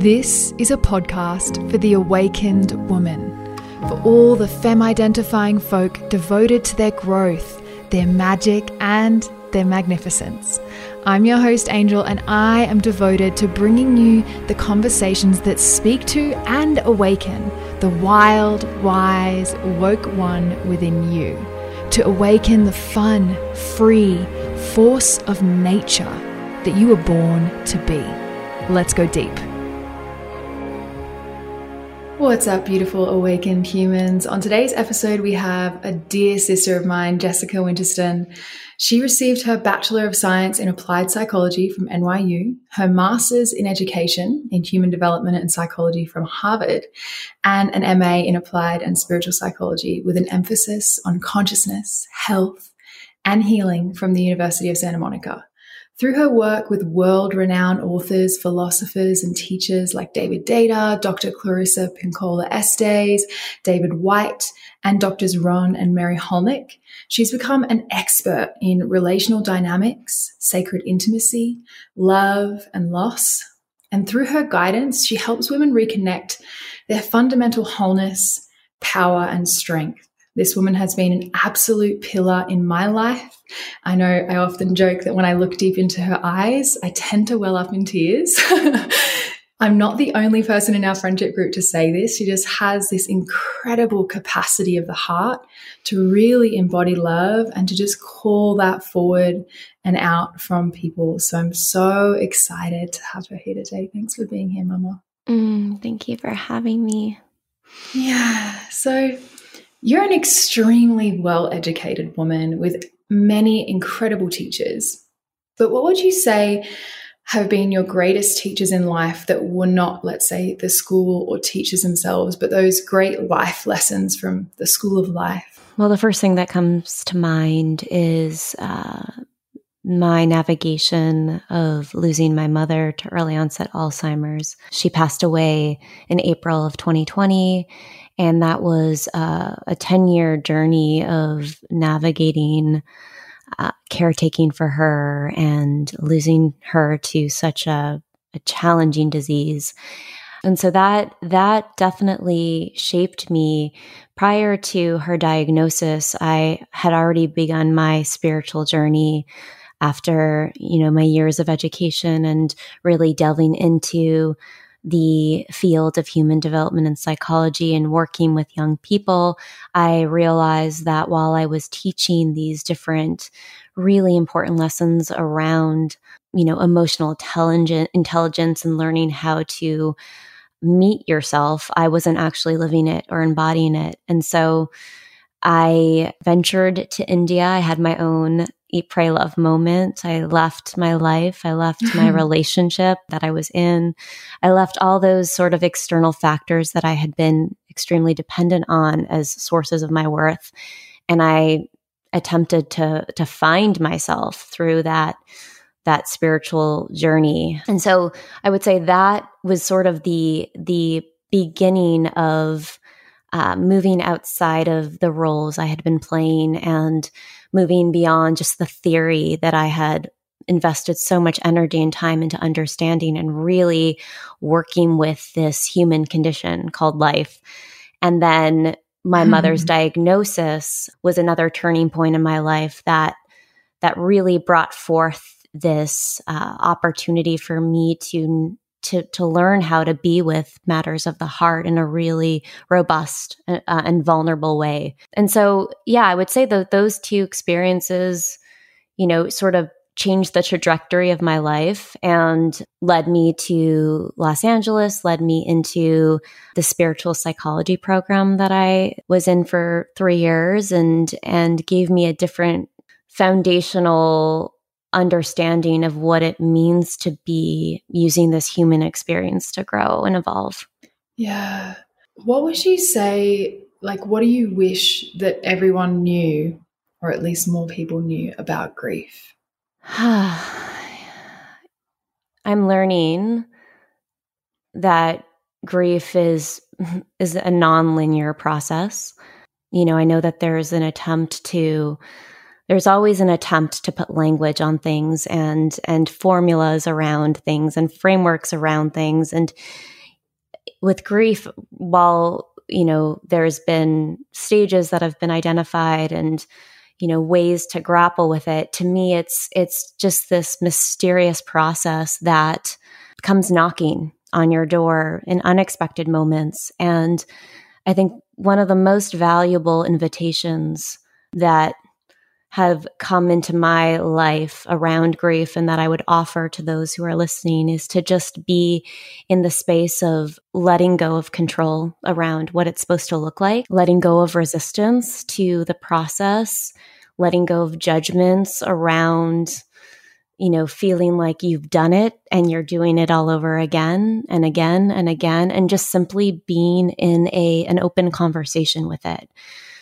This is a podcast for the awakened woman, for all the femme identifying folk devoted to their growth, their magic, and their magnificence. I'm your host, Angel, and I am devoted to bringing you the conversations that speak to and awaken the wild, wise, woke one within you. To awaken the fun, free force of nature that you were born to be. Let's go deep. What's up, beautiful awakened humans? On today's episode, we have a dear sister of mine, Jessica Winterston. She received her Bachelor of Science in Applied Psychology from NYU, her Master's in Education in Human Development and Psychology from Harvard, and an MA in Applied and Spiritual Psychology with an emphasis on consciousness, health, and healing from the University of Santa Monica. Through her work with world renowned authors, philosophers, and teachers like David Deida, Dr. Clarissa Pinkola Estes, David Whyte, and Drs. Ron and Mary Hulnick, she's become an expert in relational dynamics, sacred intimacy, love, and loss. And through her guidance, she helps women reconnect their fundamental wholeness, power, and strength this woman has been an absolute pillar in my life. I know I often joke that when I look deep into her eyes, I tend to well up in tears. I'm not the only person in our friendship group to say this. She just has this incredible capacity of the heart to really embody love and to just call that forward and out from people. So I'm so excited to have her here today. Thanks for being here, Mama. Mm, thank you for having me. Yeah. So you're an extremely well educated woman with many incredible teachers. But what would you say have been your greatest teachers in life that were not, let's say, the school or teachers themselves, but those great life lessons from the school of life? Well, the first thing that comes to mind is uh, my navigation of losing my mother to early onset Alzheimer's. She passed away in April of 2020. And that was uh, a 10 year journey of navigating uh, caretaking for her and losing her to such a, a challenging disease. And so that that definitely shaped me. Prior to her diagnosis, I had already begun my spiritual journey after, you know, my years of education and really delving into the field of human development and psychology and working with young people, I realized that while I was teaching these different really important lessons around, you know, emotional intelligence and learning how to meet yourself, I wasn't actually living it or embodying it. And so I ventured to India. I had my own eat, pray, love moment. I left my life. I left my relationship that I was in. I left all those sort of external factors that I had been extremely dependent on as sources of my worth. And I attempted to, to find myself through that, that spiritual journey. And so I would say that was sort of the, the beginning of uh, moving outside of the roles I had been playing and moving beyond just the theory that I had invested so much energy and time into understanding and really working with this human condition called life. And then my mm. mother's diagnosis was another turning point in my life that that really brought forth this uh, opportunity for me to to to learn how to be with matters of the heart in a really robust uh, uh, and vulnerable way. And so, yeah, I would say that those two experiences, you know, sort of changed the trajectory of my life and led me to Los Angeles, led me into the spiritual psychology program that I was in for 3 years and and gave me a different foundational understanding of what it means to be using this human experience to grow and evolve. Yeah. What would you say? Like, what do you wish that everyone knew, or at least more people knew about grief? I'm learning that grief is is a nonlinear process. You know, I know that there is an attempt to there's always an attempt to put language on things and and formulas around things and frameworks around things. And with grief while you know there's been stages that have been identified and you know ways to grapple with it to me it's it's just this mysterious process that comes knocking on your door in unexpected moments. And i think one of the most valuable invitations that have come into my life around grief and that I would offer to those who are listening is to just be in the space of letting go of control around what it's supposed to look like, letting go of resistance to the process, letting go of judgments around you know, feeling like you've done it and you're doing it all over again and again and again, and just simply being in a an open conversation with it.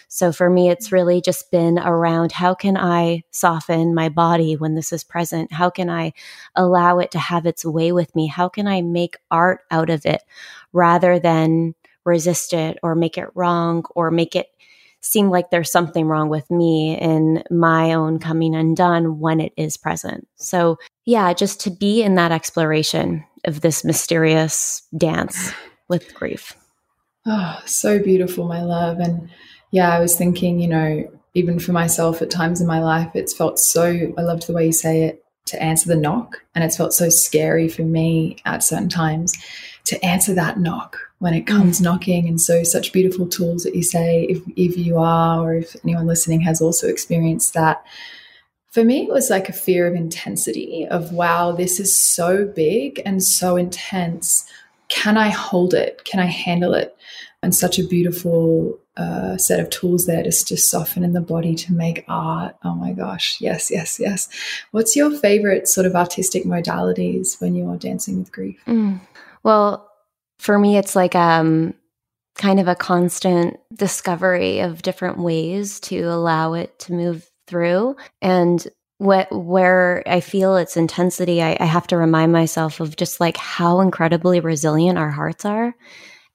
So for me, it's mm-hmm. really just been around how can I soften my body when this is present? How can I allow it to have its way with me? How can I make art out of it rather than resist it or make it wrong or make it seem like there's something wrong with me in my own coming undone when it is present. So, yeah, just to be in that exploration of this mysterious dance with grief. Oh, so beautiful, my love. And yeah, I was thinking, you know, even for myself at times in my life, it's felt so, I loved the way you say it, to answer the knock. And it's felt so scary for me at certain times to answer that knock when it comes mm. knocking. And so, such beautiful tools that you say, if, if you are, or if anyone listening has also experienced that. For me, it was like a fear of intensity of, wow, this is so big and so intense. Can I hold it? Can I handle it? And such a beautiful uh, set of tools there just to soften in the body to make art. Oh my gosh. Yes, yes, yes. What's your favorite sort of artistic modalities when you're dancing with grief? Mm. Well, for me, it's like um, kind of a constant discovery of different ways to allow it to move through. And what, where I feel its intensity, I, I have to remind myself of just like how incredibly resilient our hearts are.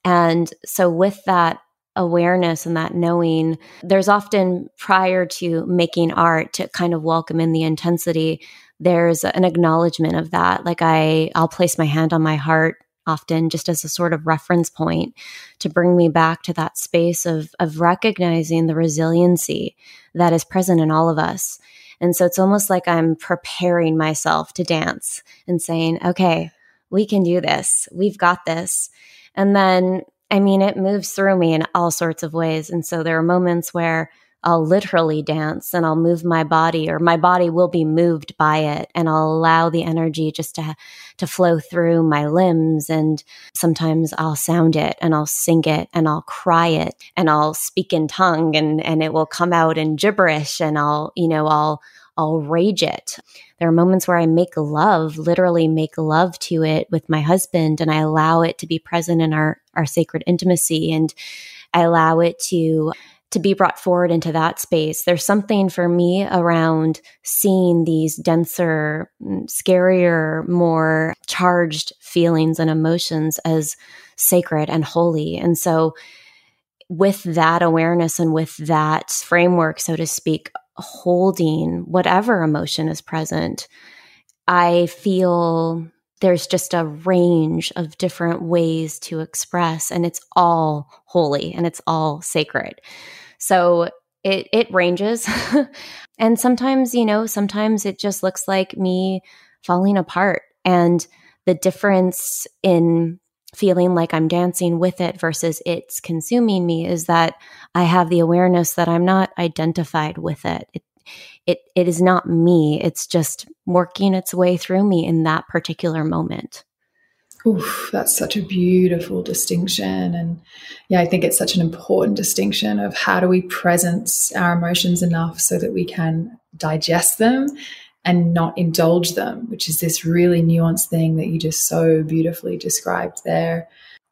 And so, with that awareness and that knowing, there's often prior to making art to kind of welcome in the intensity, there's an acknowledgement of that. Like I, I'll place my hand on my heart often just as a sort of reference point to bring me back to that space of of recognizing the resiliency that is present in all of us. And so it's almost like I'm preparing myself to dance and saying, okay, we can do this. We've got this. And then I mean, it moves through me in all sorts of ways. And so there are moments where I'll literally dance and I'll move my body or my body will be moved by it. And I'll allow the energy just to to flow through my limbs. And sometimes I'll sound it and I'll sing it and I'll cry it and I'll speak in tongue and and it will come out in gibberish. And I'll you know I'll I'll rage it. There are moments where I make love, literally make love to it with my husband, and I allow it to be present in our, our sacred intimacy. And I allow it to to be brought forward into that space. There's something for me around seeing these denser, mm, scarier, more charged feelings and emotions as sacred and holy. And so, with that awareness and with that framework, so to speak, holding whatever emotion is present, I feel there's just a range of different ways to express, and it's all holy and it's all sacred. So it it ranges, and sometimes you know, sometimes it just looks like me falling apart, and the difference in feeling like I'm dancing with it versus it's consuming me is that I have the awareness that I'm not identified with it. It it, it is not me. It's just working its way through me in that particular moment. Oof, that's such a beautiful distinction. And yeah, I think it's such an important distinction of how do we presence our emotions enough so that we can digest them and not indulge them, which is this really nuanced thing that you just so beautifully described there.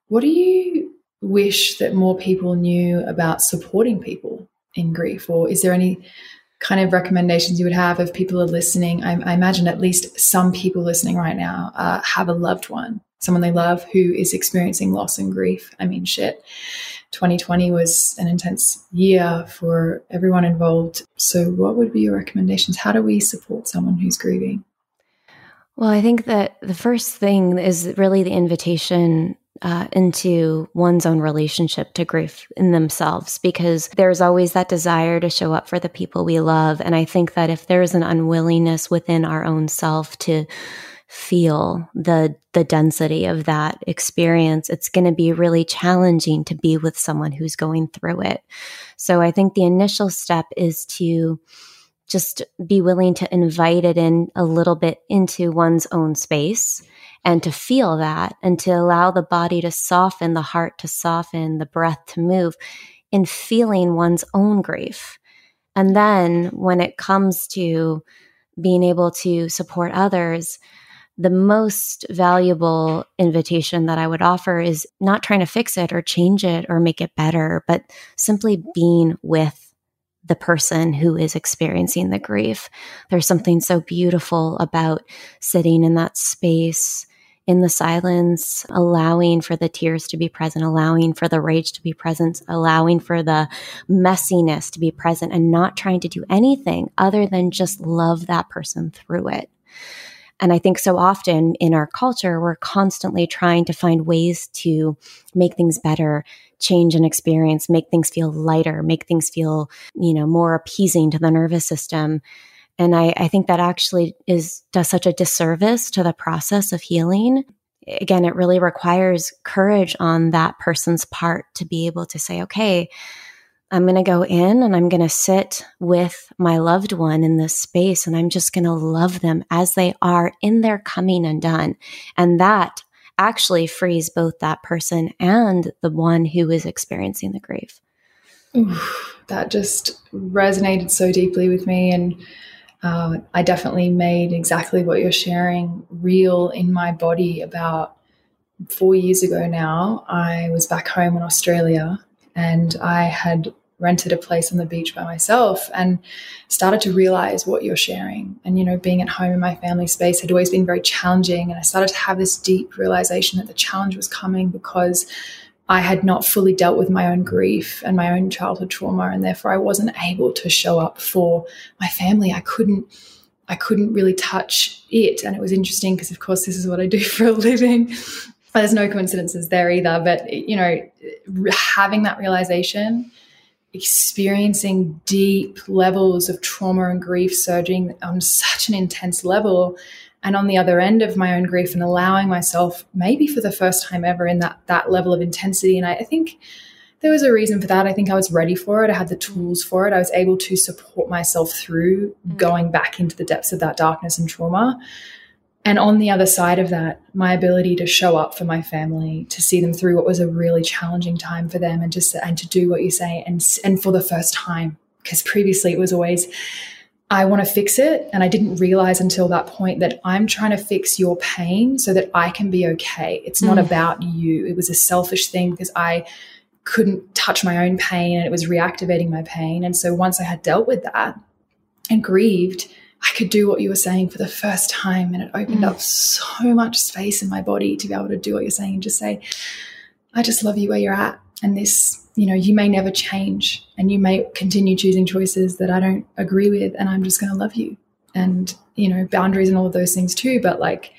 What do you wish that more people knew about supporting people in grief? Or is there any kind of recommendations you would have if people are listening? I, I imagine at least some people listening right now uh, have a loved one someone they love who is experiencing loss and grief. I mean, shit. 2020 was an intense year for everyone involved. So, what would be your recommendations? How do we support someone who's grieving? Well, I think that the first thing is really the invitation uh, into one's own relationship to grief in themselves because there's always that desire to show up for the people we love. And I think that if there's an unwillingness within our own self to feel the the density of that experience it's going to be really challenging to be with someone who's going through it so i think the initial step is to just be willing to invite it in a little bit into one's own space and to feel that and to allow the body to soften, the heart to soften, the breath to move in feeling one's own grief. And then when it comes to being able to support others, the most valuable invitation that I would offer is not trying to fix it or change it or make it better, but simply being with the person who is experiencing the grief. There's something so beautiful about sitting in that space in the silence, allowing for the tears to be present, allowing for the rage to be present, allowing for the messiness to be present, and not trying to do anything other than just love that person through it. And I think so often in our culture, we're constantly trying to find ways to make things better, change an experience, make things feel lighter, make things feel, you know, more appeasing to the nervous system. And I, I think that actually is does such a disservice to the process of healing. Again, it really requires courage on that person's part to be able to say, okay, I'm going to go in and I'm going to sit with my loved one in this space and I'm just going to love them as they are in their coming undone. And that actually frees both that person and the one who is experiencing the grief. That just resonated so deeply with me. And uh, I definitely made exactly what you're sharing real in my body about four years ago now. I was back home in Australia and I had rented a place on the beach by myself and started to realize what you're sharing. And, you know, being at home in my family space had always been very challenging. And I started to have this deep realization that the challenge was coming because I had not fully dealt with my own grief and my own childhood trauma, and therefore I wasn't able to show up for my family. I couldn't. I couldn't really touch it, and it was interesting because, of course, this is what I do for a living. There's no coincidences there either, but you know, having that realization, experiencing deep levels of trauma and grief surging on such an intense level, and on the other end of my own grief and allowing myself maybe for the first time ever in that that level of intensity. And I, I, think there was a reason for that. I think i was ready for it. I had the tools for it. I was able to support myself through mm-hmm. going back into the depths of that darkness and trauma and on the other side of that my ability to show up for my family to see them through what was a really challenging time for them and just and to do what you say and and for the first time because previously it was always I want to fix it. And I didn't realize until that point that I'm trying to fix your pain so that I can be okay. It's not mm. about you. It was a selfish thing because I couldn't touch my own pain and it was reactivating my pain. And so once I had dealt with that and grieved, I could do what you were saying for the first time. And it opened mm. up so much space in my body to be able to do what you're saying and just say, I just love you where you're at. And this you know, you may never change and you may continue choosing choices that I don't agree with, and I'm just going to love you. And, you know, boundaries and all of those things too. But like,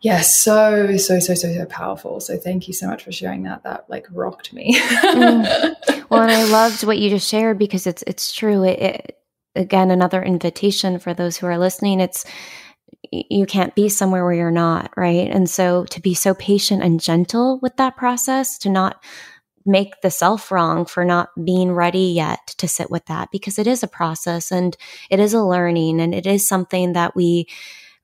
yeah, so, so, so, so, so powerful. So thank you so much for sharing that. That like rocked me. mm. Well, and I loved what you just shared because it's, it's true. It, it, again, another invitation for those who are listening. It's, you can't be somewhere where you're not, right? And so to be so patient and gentle with that process, to not make the self wrong for not being ready yet to sit with that because it is a process and it is a learning and it is something that we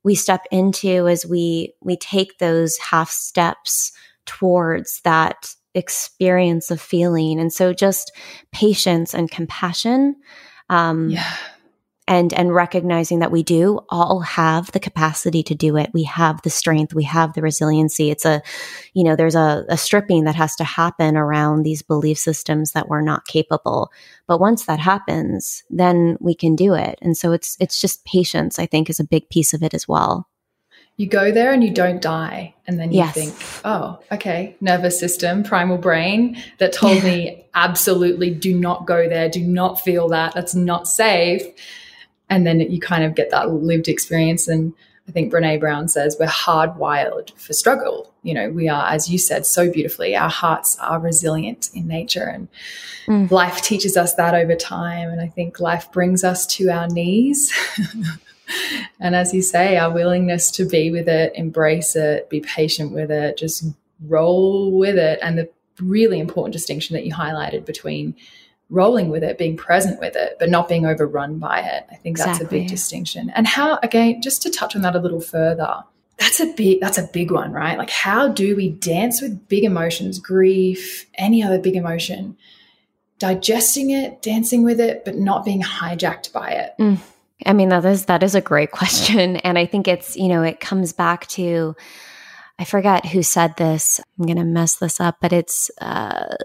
we step into as we we take those half steps towards that experience of feeling and so just patience and compassion um yeah. and and recognizing that we do all have the capacity to do it. We have the strength. We have the resiliency. It's a you know there's a, a, stripping that has to happen around these belief systems that we're not capable. But once that happens then we can do it. And so it's it's just patience i think is a big piece of it as well you go there and you don't die. And then you Yes. think, oh, okay, nervous system, primal brain that told me absolutely do not go there, do not feel that, that's not safe. And then you kind of get that lived experience. And I think Brene Brown says we're hardwired for struggle. You know, we are, as you said so beautifully, our hearts are resilient in nature. And Mm. life teaches us that over time. And I think life brings us to our knees. and as you say, our willingness to be with it, embrace it, be patient with it, just roll with it. And the really important distinction that you highlighted between rolling with it, being present with it, but not being overrun by it. I think that's a big distinction. And how, again, just to touch on that a little further, that's a big that's a big one, right? Like how do we dance with big emotions, grief, any other big emotion, digesting it, dancing with it, but not being hijacked by it? Mm. I mean, that is that is a great question, and I think it's you know it comes back to I forget who said this. I'm gonna mess this up, but it's uh,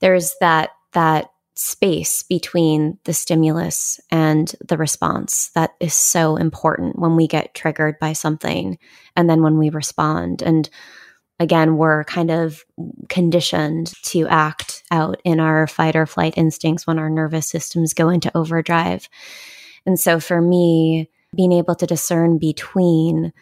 there's that that space between the stimulus and the response that is so important when we get triggered by something, and then when we respond. And again we're kind of conditioned to act out in our fight or flight instincts when our nervous systems go into overdrive and so for me, being able to discern between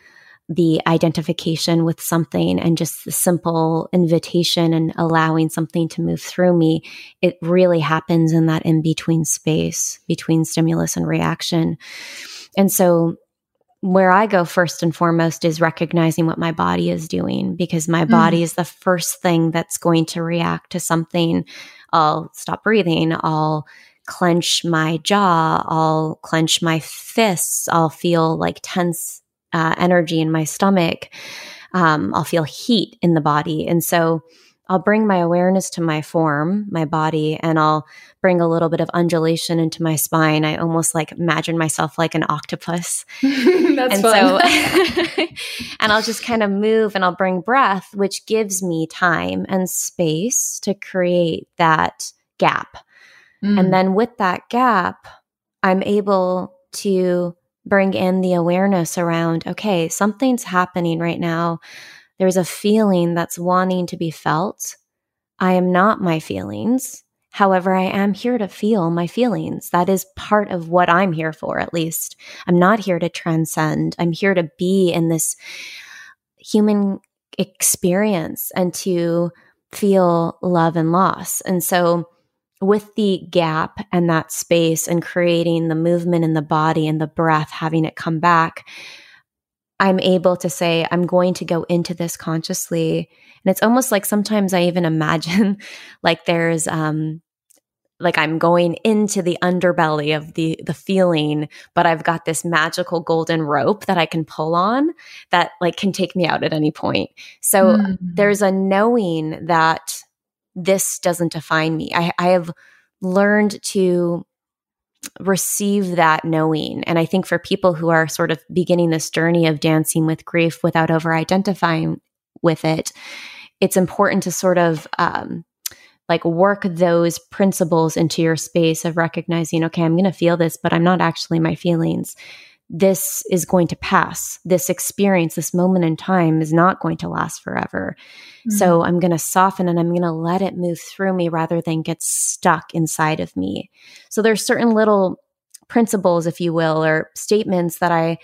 the identification with something and just the simple invitation and allowing something to move through me, it really happens in that in between space between stimulus and reaction. And so where I go first and foremost is recognizing what my body is doing because my Mm. body is the first thing that's going to react to something. I'll stop breathing. I'll clench my jaw. I'll clench my fists. I'll feel like tense uh, energy in my stomach. Um, I'll feel heat in the body. And so I'll bring my awareness to my form, my body, and I'll bring a little bit of undulation into my spine. I almost like imagine myself like an octopus that's and fun. so and i'll just kind of move and i'll bring breath which gives me time and space to create that gap Mm. and then with that gap i'm able to bring in the awareness around okay something's happening right now there's a feeling that's wanting to be felt i am not my feelings However, I am here to feel my feelings. That is part of what I'm here for, at least. I'm not here to transcend. I'm here to be in this human experience and to feel love and loss. And so, with the gap and that space and creating the movement in the body and the breath, having it come back, I'm able to say, I'm going to go into this consciously. And it's almost like sometimes I even imagine like there's, um, like I'm going into the underbelly of the the feeling, but I've got this magical golden rope that I can pull on that like can take me out at any point. So Mm. there's a knowing that this doesn't define me. I, I have learned to receive that knowing. And I think for people who are sort of beginning this journey of dancing with grief without over identifying with it, it's important to sort of um, like work those principles into your space of recognizing, okay, I'm going to feel this, but I'm not actually my feelings. This is going to pass. This experience, this moment in time is not going to last forever. So mm-hmm. I'm going to soften and I'm going to let it move through me rather than get stuck inside of me. So there's certain little principles if you will or statements that I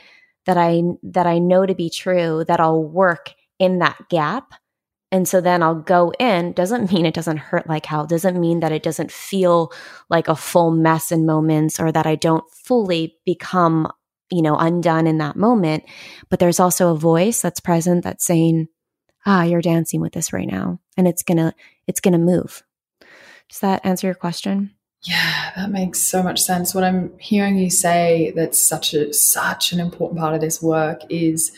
that I that I know to be true that I'll work in that gap. And so then I'll go in doesn't mean it doesn't hurt like hell doesn't mean that it doesn't feel like a full mess in moments or that I don't fully become you know undone in that moment but there's also a voice that's present that's saying ah you're dancing with this right now and it's gonna it's gonna move does that answer your question Yeah, that makes so much sense. What I'm hearing you say that's such a such an important part of this work is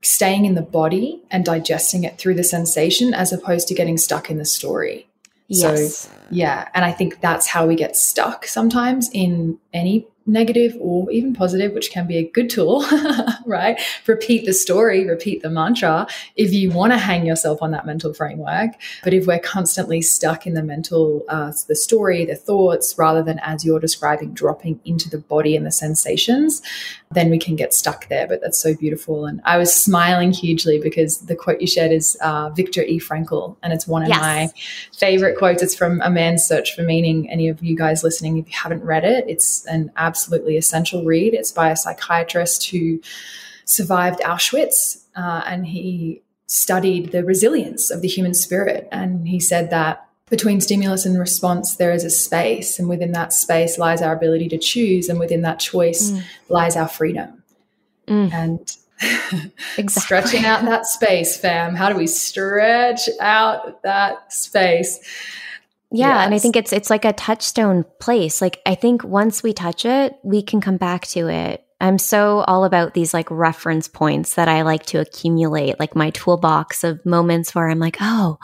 staying in the body and digesting it through the sensation as opposed to getting stuck in the story. So- yes Yeah, and I think that's how we get stuck sometimes in any negative or even positive, which can be a good tool, right? Repeat the story, repeat the mantra if you want to hang yourself on that mental framework. But if we're constantly stuck in the mental, uh, the story, the thoughts, rather than as you're describing, dropping into the body and the sensations, then we can get stuck there. But that's so beautiful. And I was smiling hugely because the quote you shared is uh, Viktor E. Frankl, and it's one of yes. my favorite quotes. It's from A Man's Search for Meaning. Any of you guys listening, if you haven't read it, it's an absolutely essential read. It's by a psychiatrist who survived Auschwitz uh, and he studied the resilience of the human spirit. And he said that between stimulus and response, there is a space, and within that space lies our ability to choose, and within that choice mm. lies our freedom. Mm. And exactly. stretching out that space, fam. How do we stretch out that space? Yeah, yes. and I think it's it's like a touchstone place. Like I think once we touch it, we can come back to it. I'm so all about these like reference points that I like to accumulate, like my toolbox of moments where I'm like, "Oh,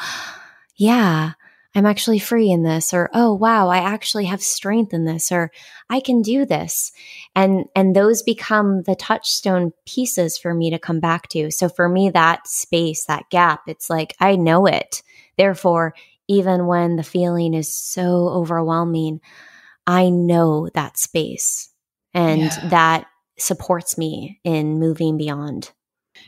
yeah, I'm actually free in this," or "Oh, wow, I actually have strength in this," or "I can do this." And and those become the touchstone pieces for me to come back to. So for me that space, that gap, it's like I know it. Therefore, even when the feeling is so overwhelming, I know that space and yeah. that supports me in moving beyond.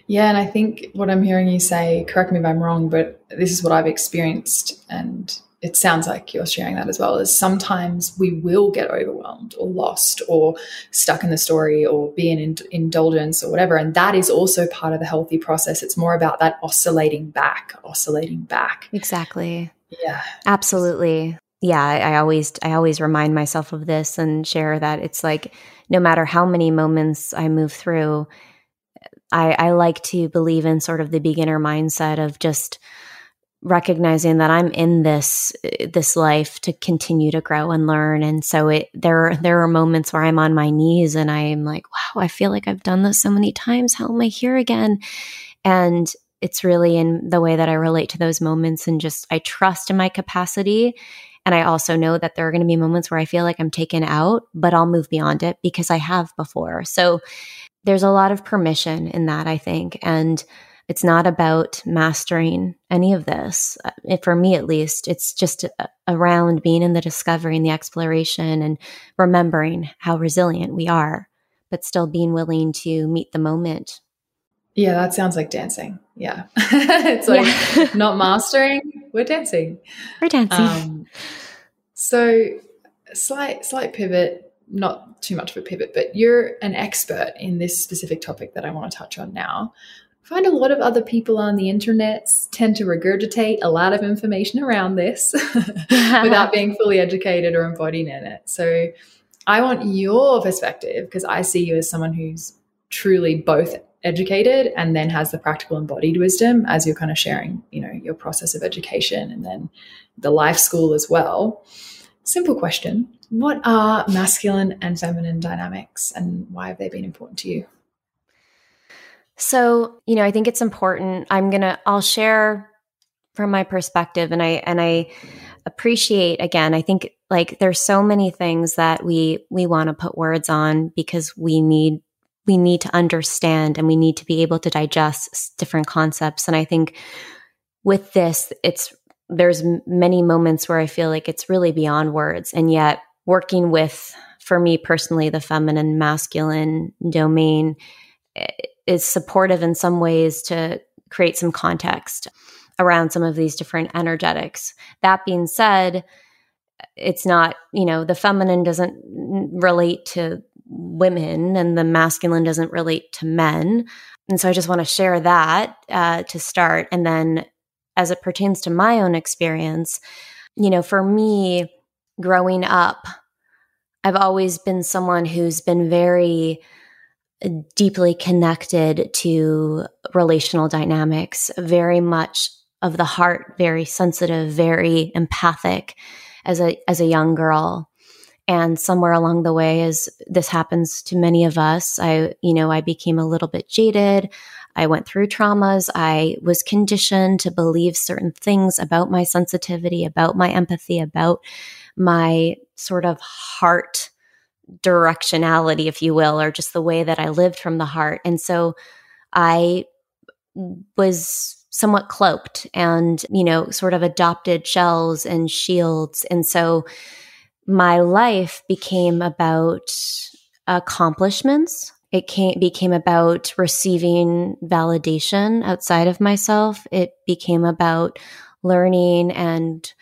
Yeah, and I think what I'm hearing you say, correct me if I'm wrong, but this is what I've experienced and it sounds like you're sharing that as well is sometimes we will get overwhelmed or lost or stuck in the story or be in ind- indulgence or whatever and that is also part of the healthy process it's more about that oscillating back oscillating back exactly yeah. Absolutely. Yeah, I always I always remind myself of this and share that it's like no matter how many moments I move through, I, I like to believe in sort of the beginner mindset of just recognizing that I'm in this this life to continue to grow and learn and so it there there are moments where I'm on my knees and I'm like wow I feel like I've done this so many times how am I here again and it's really in the way that I relate to those moments and just I trust in my capacity. And I also know that there are going to be moments where I feel like I'm taken out, but I'll move beyond it because I have before. So there's a lot of permission in that, I think. And it's not about mastering any of this. Uh, for me, at least, it's just uh, around being in the discovery and the exploration and remembering how resilient we are, but still being willing to meet the moment yeah, that sounds like dancing. Yeah. it's like yeah. not mastering, we're dancing. We're dancing. Um, so slight slight pivot, not too much of a pivot, but you're an expert in this specific topic that I want to touch on now. I find a lot of other people on the internet tend to regurgitate a lot of information around this without being fully educated or embodied in it. So I want your perspective because I see you as someone who's truly both educated and then has the practical embodied wisdom as you're kind of sharing you know your process of education and then the life school as well. Simple question what are masculine and feminine dynamics and why have they been important to you? So you know i think it's important. I'm gonna i'll share from my perspective and i and i appreciate again i think like there's so many things that we we want to put words on because we need we need to understand and we need to be able to digest different concepts. And I think with this, it's there's many moments where I feel like it's really beyond words. And yet, working with, for me personally, the feminine masculine domain is supportive in some ways to create some context around some of these different energetics. That being said, it's not, you know, the feminine doesn't relate to women and the masculine doesn't relate to men. And so I just want to share that uh, to start. And then as it pertains to my own experience, you know, for me growing up, I've always been someone who's been very uh, deeply connected to relational dynamics, very much of the heart, very sensitive, very empathic as a as a young girl and somewhere along the way as this happens to many of us i you know i became a little bit jaded i went through traumas i was conditioned to believe certain things about my sensitivity about my empathy about my sort of heart directionality, if you will, or just the way that I lived from the heart. And so I was somewhat cloaked and, you know, sort of adopted shells and shields. And so my life became about accomplishments. It came, became about receiving validation outside of myself. It became about learning and,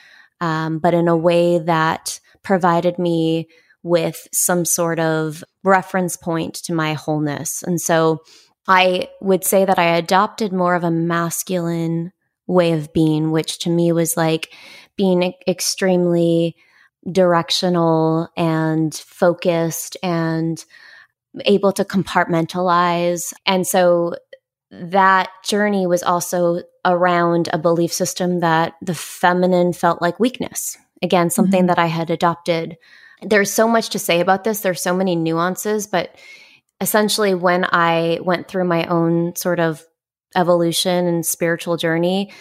um, but in a way that provided me with some sort of reference point to my wholeness. And so I would say that I adopted more of a masculine way of being, which to me was like being extremely directional and focused and able to compartmentalize. And so that journey was also around a belief system that the feminine felt like weakness. Again, something mm-hmm. that I had adopted there's so much to say about this. There's so many nuances, but essentially, when I went through my own sort of evolution and spiritual journey,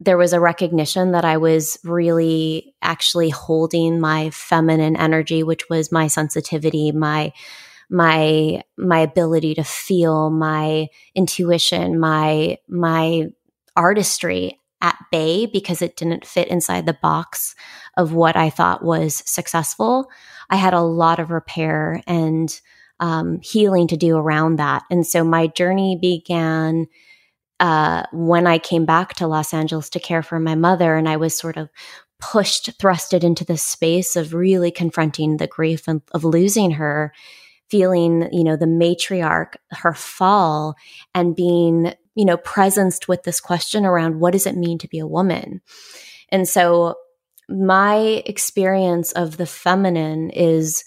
there was a recognition that I was really actually holding my feminine energy, which was my sensitivity, my my my ability to feel, my intuition, my my artistry at bay because it didn't fit inside the box of what I thought was successful. I had a lot of repair and um, healing to do around that. And so my journey began uh, when I came back to Los Angeles to care for my mother, and I was sort of pushed, thrusted into this space of really confronting the grief of, of losing her feeling, you know, the matriarch, her fall, and being you know, presenced with this question around what does it mean to be a woman? And so my experience of the feminine is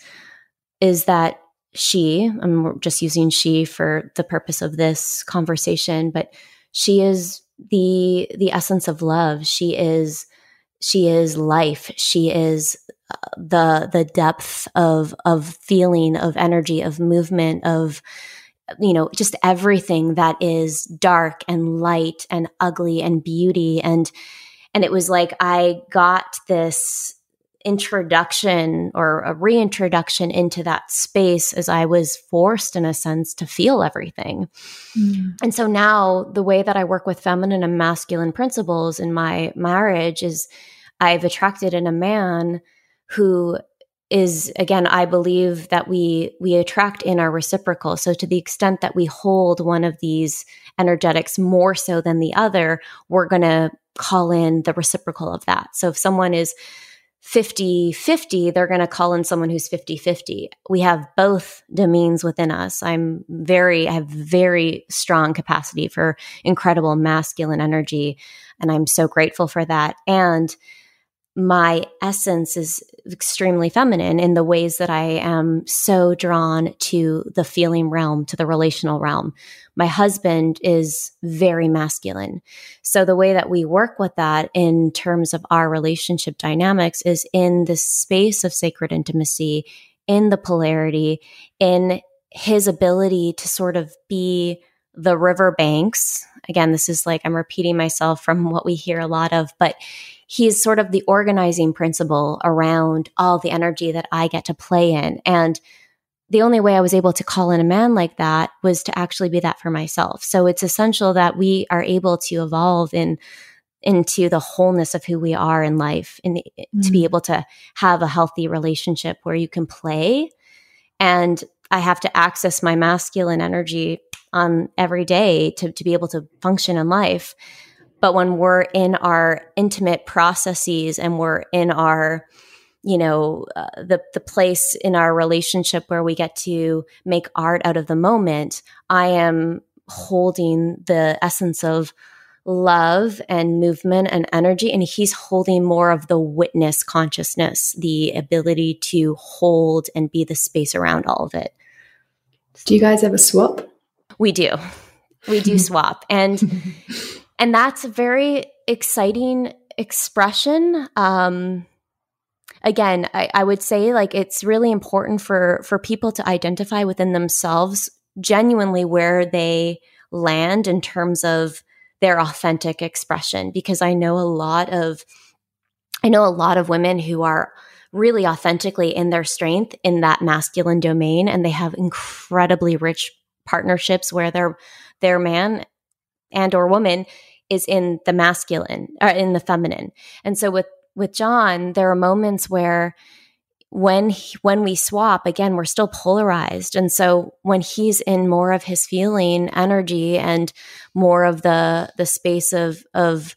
is that she, I'm just using she for the purpose of this conversation, but she is the the essence of love. She is she is life. She is uh, the the depth of of feeling, of energy, of movement, of you know, just everything that is dark and light and ugly and beauty. And, and it was like I got this introduction or a reintroduction into that space as I was forced, in a sense, to feel everything. Mm. And so now the way that I work with feminine and masculine principles in my marriage is I've attracted in a man who is again i believe that we we attract in our reciprocal so to the extent that we hold one of these energetics more so than the other we're going to call in the reciprocal of that so if someone is 50 50 they're going to call in someone who's 50 50 we have both domains within us. I'm very i have very strong capacity for incredible masculine energy and i'm so grateful for that. And my essence is extremely feminine in the ways that I am so drawn to the feeling realm, to the relational realm. My husband is very masculine. So the way that we work with that in terms of our relationship dynamics is in the space of sacred intimacy, in the polarity, in his ability to sort of be the riverbanks. Again, this is like I'm repeating myself from what we hear a lot of, but he's sort of the organizing principle around all the energy that I get to play in. And the only way I was able to call in a man like that was to actually be that for myself. So it's essential that we are able to evolve in into the wholeness of who we are in life and mm-hmm. to be mm. able to have a healthy relationship where you can play and I have to access my masculine energy on every day to, to be able to function in life. But when we're in our intimate processes and we're in our, you know, uh, the the place in our relationship where we get to make art out of the moment, I am holding the essence of love and movement and energy and he's holding more of the witness consciousness the ability to hold and be the space around all of it. Do you guys ever swap? We do. We do swap. And and that's a very exciting expression. Um again I, I would say like it's really important for for people to identify within themselves genuinely where they land in terms of their authentic expression because i know a lot of i know a lot of women who are really authentically in their strength in that masculine domain and they have incredibly rich partnerships where their their man and or woman is in the masculine or in the feminine. And so with with John, there are moments where when he, when we swap again we're still polarized. And so when he's in more of his feeling energy and more of the the space of of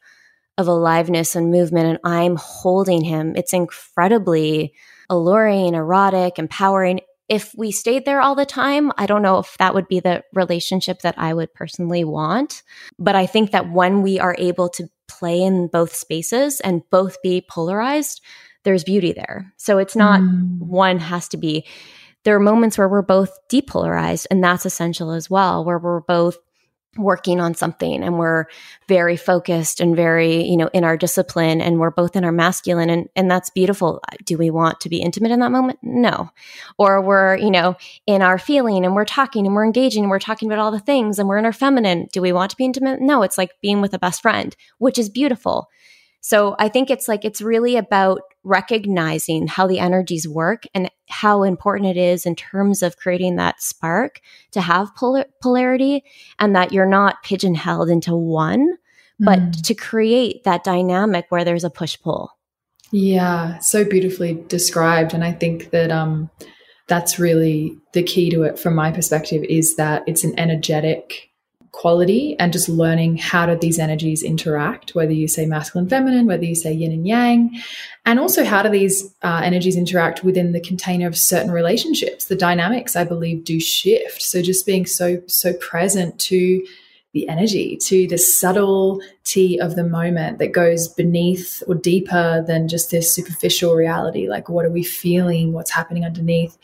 of aliveness and movement and i'm holding him it's incredibly alluring erotic empowering. If we stayed there all the time i don't know if that would be the relationship that i would personally want. But i think that when we are able to play in both spaces and both be polarized there's beauty there. So it's not mm. one has to be. There are moments where we're both depolarized, and that's essential as well, where we're both working on something and we're very focused and very you know in our discipline and we're both in our masculine and and that's beautiful do we want to be intimate in that moment no or we're you know in our feeling and we're talking and we're engaging and we're talking about all the things and we're in our feminine do we want to be intimate no it's like being with a best friend which is beautiful so I think it's like, it's really about recognizing how the energies work and how important it is in terms of creating that spark to have polar- polarity and that you're not pigeonholed into one, but mm. to create that dynamic where there's a push pull. Yeah, so beautifully described. And I think that, um, that's really the key to it from my perspective is that it's an energetic quality and just learning how do these energies interact, whether you say masculine, feminine, whether you say yin and yang, and also how do these uh, energies interact within the container of certain relationships. The dynamics, I believe, do shift. So just being so so present to the energy, to the subtlety of the moment that goes beneath or deeper than just this superficial reality. Like, what are we feeling? What's happening underneath?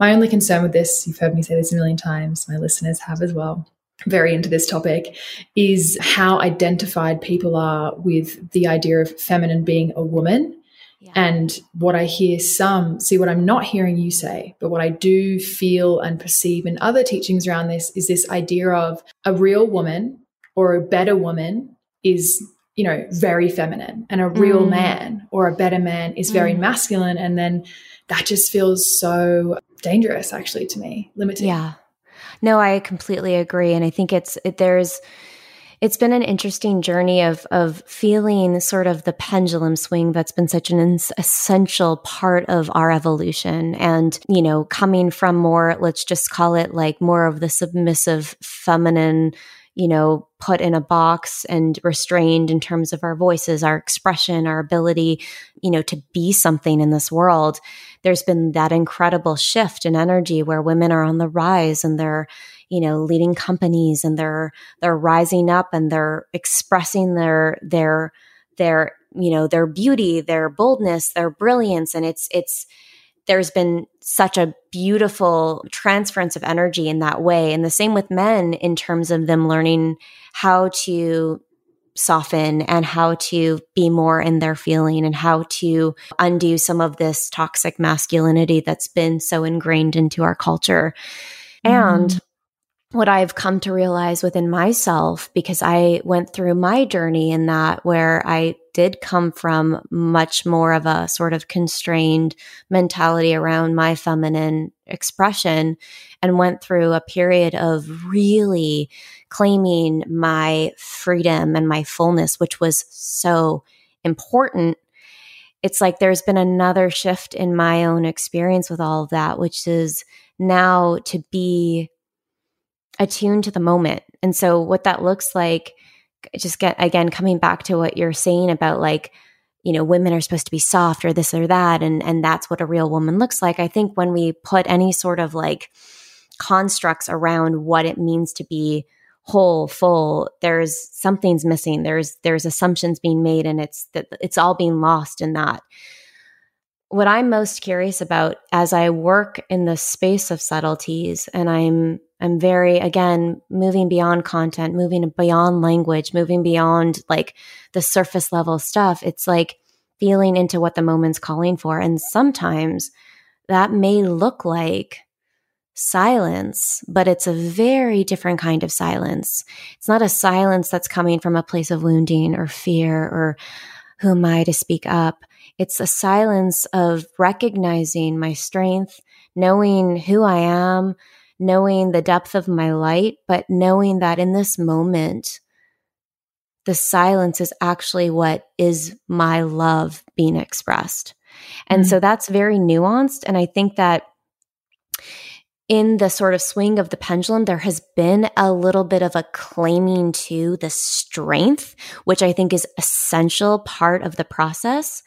My only concern with this, you've heard me say this a million times, my listeners have as well, very into this topic is how identified people are with the idea of feminine being a woman. Yeah. And what I hear some, see what I'm not hearing you say, but what I do feel and perceive in other teachings around this is this idea of a real woman or a better woman is, you know, very feminine and a real mm. man or a better man is very mm. masculine. And then that just feels so dangerous actually to me, limiting. Yeah. No, I completely agree, and I think it's it, there's it's been an interesting journey of of feeling sort of the pendulum swing that's been such an essential part of our evolution. And you know coming from more let's just call it like more of the submissive feminine you know put in a box and restrained in terms of our voices our expression our ability you know to be something in this world. There's been that incredible shift in energy where women are on the rise and they're you know leading companies and they're they're rising up and they're expressing their their their you know their beauty their boldness their brilliance. And it's it's there's been such a beautiful transference of energy in that way and the same with men in terms of them learning how to soften and how to be more in their feeling and how to undo some of this toxic masculinity that's been so ingrained into our culture. Mm-hmm. And what I've come to realize within myself, because I went through my journey in that where I did come from much more of a sort of constrained mentality around my feminine expression and went through a period of really claiming my freedom and my fullness, which was so important. It's like there's been another shift in my own experience with all of that, which is now to be attuned to the moment. And so, what that looks like, just get again, coming back to what you're saying about like, you know, women are supposed to be soft or this or that, and and that's what a real woman looks like. I think when we put any sort of like constructs around what it means to be whole, full, there's something's missing. There's there's assumptions being made, and it's that it's all being lost in that what I'm most curious about as I work in the space of subtleties and I'm I'm very again moving beyond content, moving beyond language, moving beyond like the surface level stuff. It's like feeling into what the moment's calling for and sometimes that may look like silence, but it's a very different kind of silence. It's not a silence that's coming from a place of wounding or fear or who am I to speak up? It's a silence of recognizing my strength, knowing who I am, knowing the depth of my light, but knowing that in this moment, the silence is actually what is my love being expressed. And mm-hmm. so that's very nuanced. And I think that in the sort of swing of the pendulum, there has been a little bit of a claiming to the strength, which I think is essential part of the process.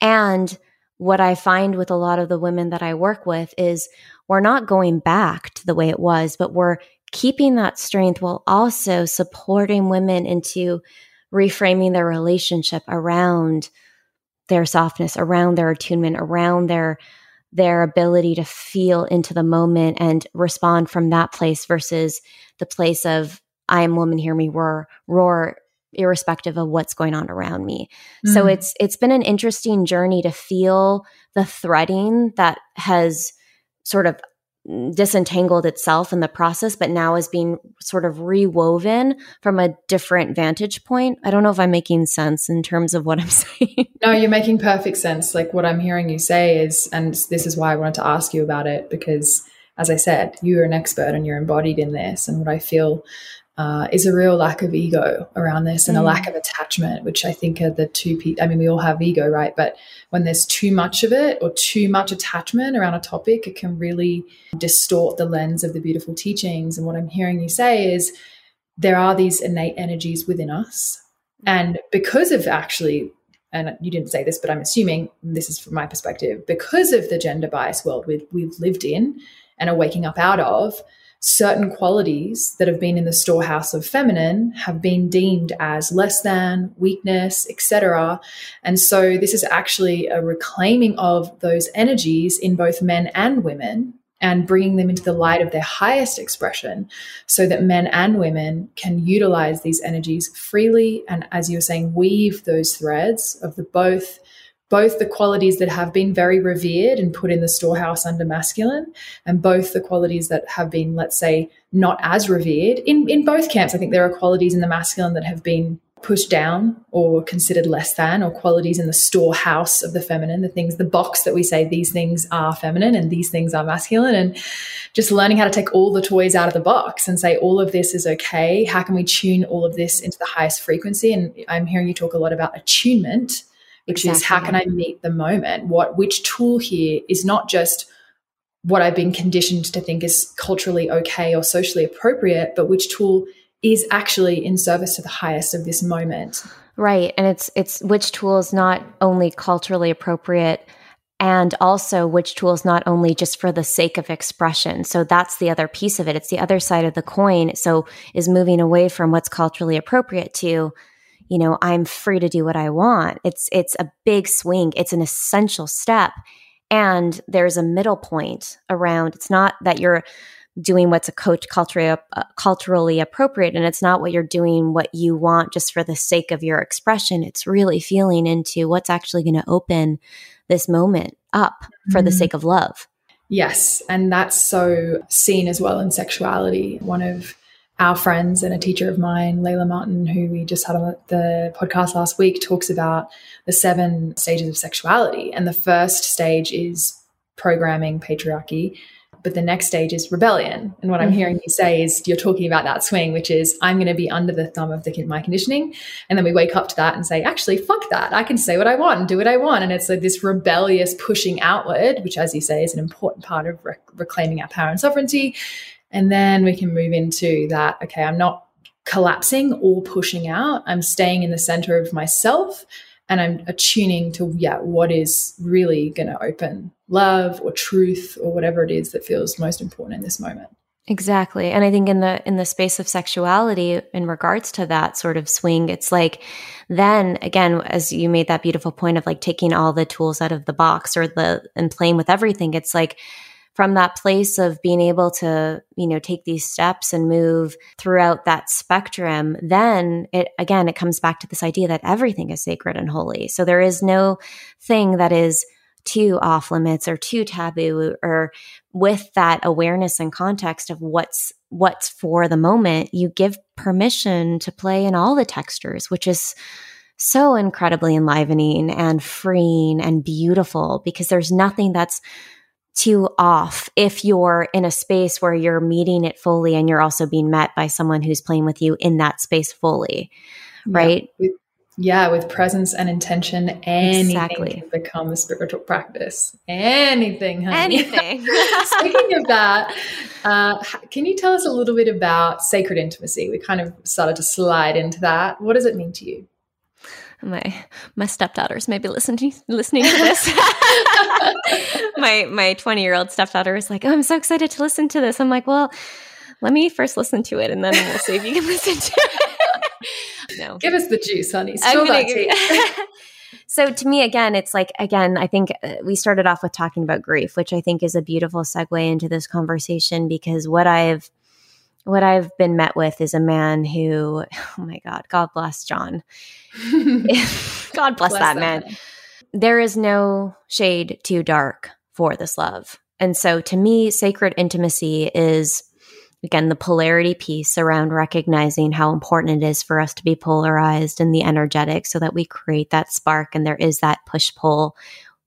And what I find with a lot of the women that I work with is we're not going back to the way it was, but we're keeping that strength while also supporting women into reframing their relationship around their softness, around their attunement, around their their ability to feel into the moment and respond from that place versus the place of I am woman, hear me roar, roar, irrespective of what's going on around me. Mm. So it's it's been an interesting journey to feel the threading that has sort of disentangled itself in the process, but now is being sort of rewoven from a different vantage point. I don't know if I'm making sense in terms of what I'm saying. No, you're making perfect sense. Like what I'm hearing you say is, and this is why I wanted to ask you about it, because as I said, you're an expert and you're embodied in this. And what I feel uh, is a real lack of ego around this and mm. a lack of attachment, which I think are the two. Pe- I mean, we all have ego, right? But when there's too much of it or too much attachment around a topic, it can really distort the lens of the beautiful teachings. And what I'm hearing you say is there are these innate energies within us, and because of actually. And you didn't say this, but I'm assuming this is from my perspective. Because of the gender bias world we've, we've lived in and are waking up out of, certain qualities that have been in the storehouse of feminine have been deemed as less than weakness etc and so this is actually a reclaiming of those energies in both men and women and bringing them into the light of their highest expression so that men and women can utilize these energies freely and as you were saying weave those threads of the both both the qualities that have been very revered and put in the storehouse under masculine, and both the qualities that have been, let's say, not as revered. In, in both camps, I think there are qualities in the masculine that have been pushed down or considered less than, or qualities in the storehouse of the feminine, the things, the box that we say these things are feminine and these things are masculine. And just learning how to take all the toys out of the box and say all of this is okay. How can we tune all of this into the highest frequency? And I'm hearing you talk a lot about attunement which exactly. is how can I meet the moment? What which tool here is not just what I've been conditioned to think is culturally okay or socially appropriate, but which tool is actually in service to the highest of this moment. Right. And it's it's which tool is not only culturally appropriate and also which tool is not only just for the sake of expression. So that's the other piece of it. It's the other side of the coin. So is moving away from what's culturally appropriate to you know, I'm free to do what I want. It's it's a big swing. It's an essential step. And there's a middle point around it's not that you're doing what's a coach culturally, uh, culturally appropriate and it's not what you're doing what you want just for the sake of your expression it's really feeling into what's actually going to open this moment up for mm-hmm. the sake of love yes and that's so seen as well in sexuality one of our friends and a teacher of mine, Layla Martin, who we just had on the podcast last week, talks about the seven stages of sexuality. And the first stage is programming patriarchy, but the next stage is rebellion. And what mm-hmm. I'm hearing you say is you're talking about that swing, which is I'm going to be under the thumb of the, my conditioning. And then we wake up to that and say, actually, fuck that. I can say what I want and do what I want. And it's like this rebellious pushing outward, which, as you say, is an important part of rec- reclaiming our power and sovereignty and then we can move into that, okay, I'm not collapsing or pushing out. I'm staying in the center of myself and I'm attuning to, yeah, what is really going to open love or truth or whatever it is that feels most important in this moment. Exactly. And I think in the in the space of sexuality in regards to that sort of swing, it's like then again as you made that beautiful point of like taking all the tools out of the box or the and playing with everything, it's like from that place of being able to, you know, take these steps and move throughout that spectrum, then it again, it comes back to this idea that everything is sacred and holy. So there is no thing that is too off limits or too taboo or with that awareness and context of what's what's for the moment you give permission to play in all the textures which is so incredibly enlivening and freeing and beautiful because there's nothing that's too off if you're in a space where you're meeting it fully and you're also being met by someone who's playing with you in that space fully right? Yeah, with, yeah, with presence and intention anything exactly. can become a spiritual practice. Anything honey. anything. Speaking of that uh, can you tell us a little bit about sacred intimacy? We kind of started to slide into that. What does it mean to you my my stepdaughters maybe listening listening to this. my my 20 year old stepdaughter is like, "Oh, I'm so excited to listen to this." I'm like, "Well, let me first listen to it, and then we'll see if you can listen to it." no, give us the juice, honey. Spill that tea. so to me again it's like again i think uh, we started off with talking about grief which i think is a beautiful segue into this conversation because what i've what I've been met with is a man who, oh my God, God bless John. God bless, bless that, that man. man. There is no shade too dark for this love. And so to me, sacred intimacy is, again, the polarity piece around recognizing how important it is for us to be polarized and the energetic so that we create that spark and there is that push pull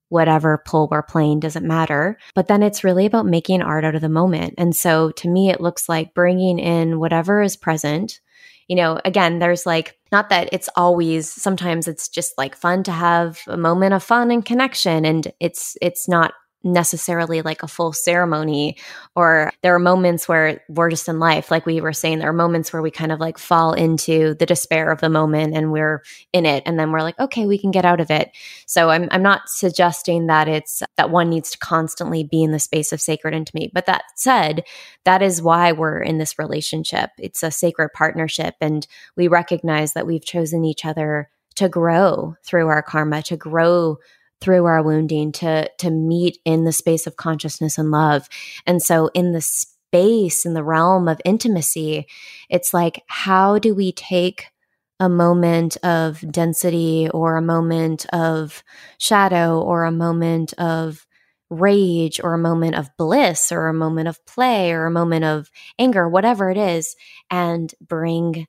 whatever pull we're playing doesn't matter. But then it's really about making art out of the moment. And so to me, it looks like bringing in whatever is present. You know, again, there's like, not that it's always, sometimes it's just like fun to have a moment of fun and connection. And it's, it's not necessarily like a full ceremony or there are moments where we're just in life like we were saying there are moments where we kind of like fall into the despair of the moment and we're in it and then we're like okay we can get out of it. So i'm i'm not suggesting that it's that one needs to constantly be in the space of sacred intimacy. But that said that is why we're in this relationship. It's a sacred partnership and we recognize that we've chosen each other to grow through our karma to grow through our wounding to to meet in the space of consciousness and love. And so in the space in the realm of intimacy it's like how do we take a moment of density or a moment of shadow or a moment of rage or a moment of bliss or a moment of play or a moment of anger whatever it is and bring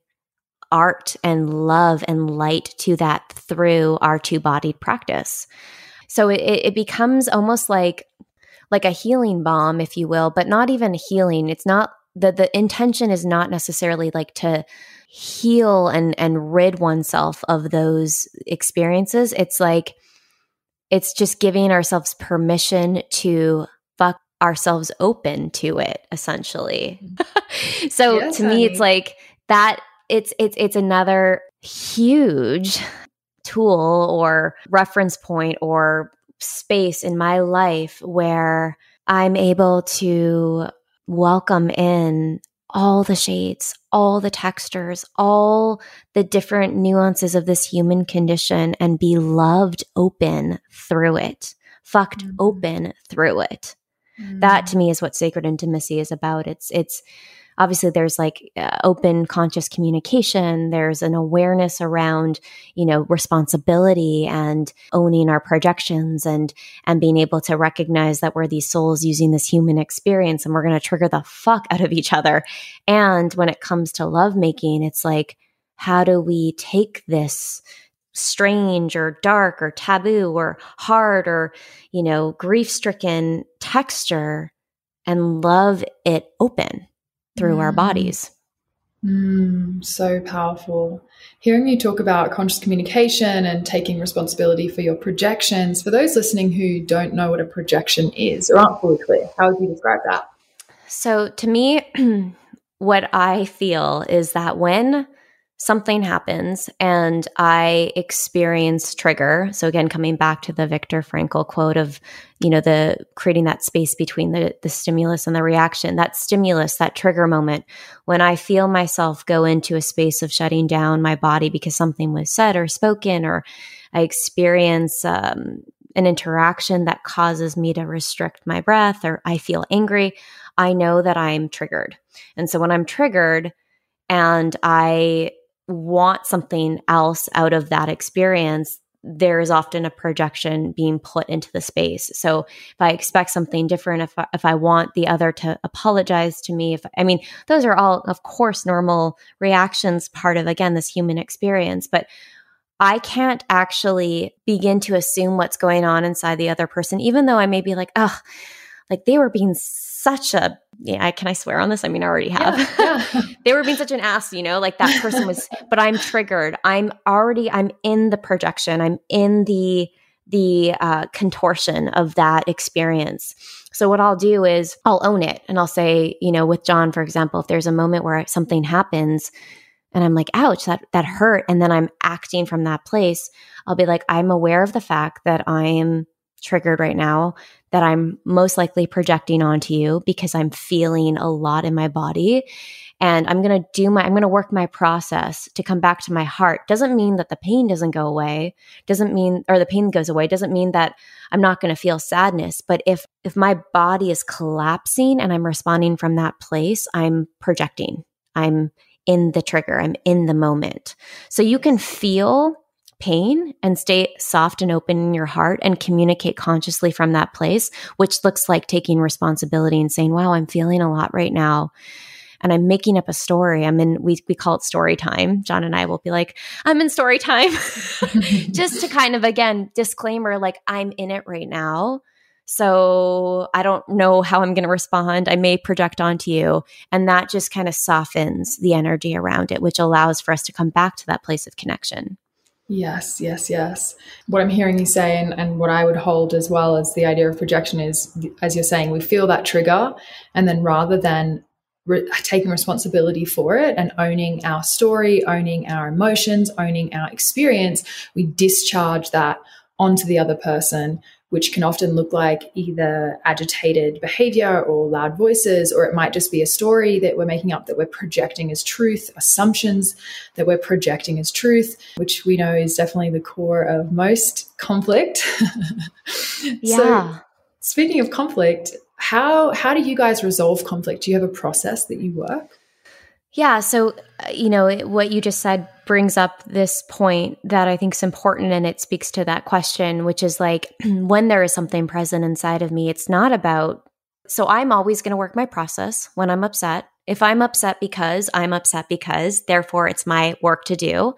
art and love and light to that through our two bodied practice so it, it becomes almost like like a healing balm, if you will, but not even healing. It's not the the intention is not necessarily like to heal and and rid oneself of those experiences. It's like it's just giving ourselves permission to fuck ourselves open to it essentially. So yes, to honey. me it's like that it's it's it's another huge tool or reference point or space in my life where I'm able to welcome in all the shades, all the textures, all the different nuances of this human condition and be loved open through it, fucked mm-hmm. open through it. Mm-hmm. That to me is what sacred intimacy is about. It's, it's, obviously there's like uh, open conscious communication. There's an awareness around you know responsibility and owning our projections and and being able to recognize that we're these souls using this human experience and we're going to trigger the fuck out of each other. And when it comes to love making it's like how do we take this strange or dark or taboo or hard or you know grief stricken texture and love it open through mm. our bodies. Mm, so powerful. Hearing you talk about conscious communication and taking responsibility for your projections, for those listening who don't know what a projection is or aren't fully clear, how would you describe that? So, to me, what I feel is that when something happens and I experience trigger. So again, coming back to the Viktor Frankl quote of, you know, the creating that space between the, the stimulus and the reaction, that stimulus, that trigger moment, when I feel myself go into a space of shutting down my body because something was said or spoken, or I experience um, an interaction that causes me to restrict my breath, or I feel angry, I know that I'm triggered. And so when I'm triggered, and I want something else out of that experience, there is often a projection being put into the space. So if I expect something different, if I, if I want the other to apologize to me, if I mean, those are all, of course, normal reactions, part of again this human experience. But I can't actually begin to assume what's going on inside the other person, even though I may be like, oh, like they were being such a yeah, can I swear on this? I mean, I already have. Yeah, yeah. they were being such an ass, you know, like that person was, but I'm triggered. I'm already, I'm in the projection. I'm in the, the uh, contortion of that experience. So what I'll do is I'll own it and I'll say, you know, with John, for example, if there's a moment where something happens and I'm like, ouch, that, that hurt. And then I'm acting from that place. I'll be like, I'm aware of the fact that I am triggered right now that I'm most likely projecting onto you because I'm feeling a lot in my body. And I'm going to do my, I'm going to work my process to come back to my heart. Doesn't mean that the pain doesn't go away. Doesn't mean, or the pain goes away. Doesn't mean that I'm not going to feel sadness. But if, if my body is collapsing and I'm responding from that place, I'm projecting. I'm in the trigger. I'm in the moment. So you can feel pain and stay soft and open in your heart and communicate consciously from that place, which looks like taking responsibility and saying, wow, I'm feeling a lot right now. And I'm making up a story. I'm in, we, we call it story time. John and I will be like, I'm in story time. Just to kind of, again, disclaimer, like I'm in it right now. So I don't know how I'm going to respond. I may project onto you. And that just kind of softens the energy around it, which allows for us to come back to that place of connection. Yes, yes, yes. What I'm hearing you say, and, and what I would hold as well as the idea of projection is, as you're saying, we feel that trigger, and then rather than re- taking responsibility for it and owning our story, owning our emotions, owning our experience, we discharge that onto the other person which can often look like either agitated behavior or loud voices, or it might just be a story that we're making up that we're projecting as truth, assumptions that we're projecting as truth, which we know is definitely the core of most conflict. yeah. So, speaking of conflict, how how do you guys resolve conflict? Do you have a process that you work? Yeah. So, uh, you know, what you just said brings up this point that I think is important and it speaks to that question, which is like when there is something present inside of me, it's not about, so I'm always going to work my process when I'm upset. If I'm upset because I'm upset because, therefore it's my work to do.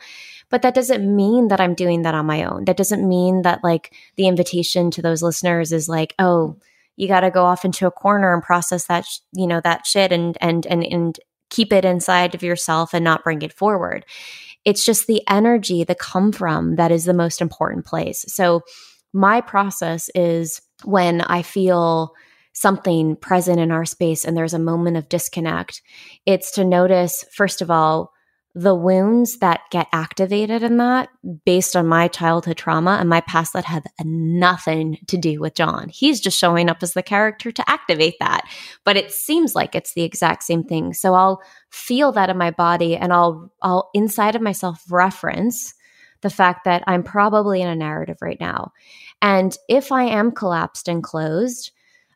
But that doesn't mean that I'm doing that on my own. That doesn't mean that like the invitation to those listeners is like, oh, you got to go off into a corner and process that, sh- you know, that shit and, and, and, and keep it inside of yourself and not bring it forward. It's just the energy that come from that is the most important place. So my process is when I feel something present in our space and there's a moment of disconnect, it's to notice, first of all, the wounds that get activated in that based on my childhood trauma and my past that had nothing to do with John. He's just showing up as the character to activate that. But it seems like it's the exact same thing. So I'll feel that in my body and I'll I'll inside of myself reference the fact that I'm probably in a narrative right now. And if I am collapsed and closed,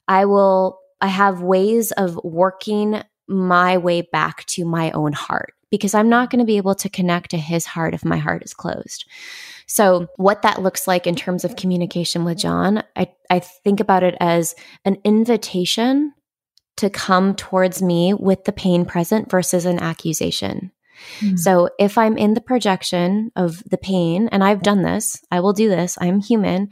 I will I have ways of working my way back to my own heart because I'm not going to be able to connect to his heart if my heart is closed. So, what that looks like in terms of communication with John, I, I think about it as an invitation to come towards me with the pain present versus an accusation. Mm. So, if I'm in the projection of the pain, and I've done this, I will do this, I'm human.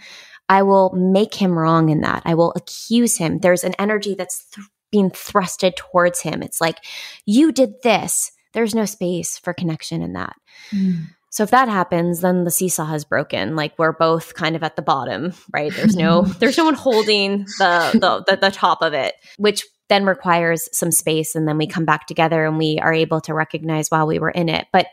I will make him wrong in that. I will accuse him. There's an energy that's th- being thrusted towards him. It's like, you did this there's no space for connection in that. Mm. So if that happens, then the seesaw has broken. Like we're both kind of at the bottom, right? There's no there's no one holding the, the the, the top of it, which then requires some space and then we come back together and we are able to recognize while we were in it. But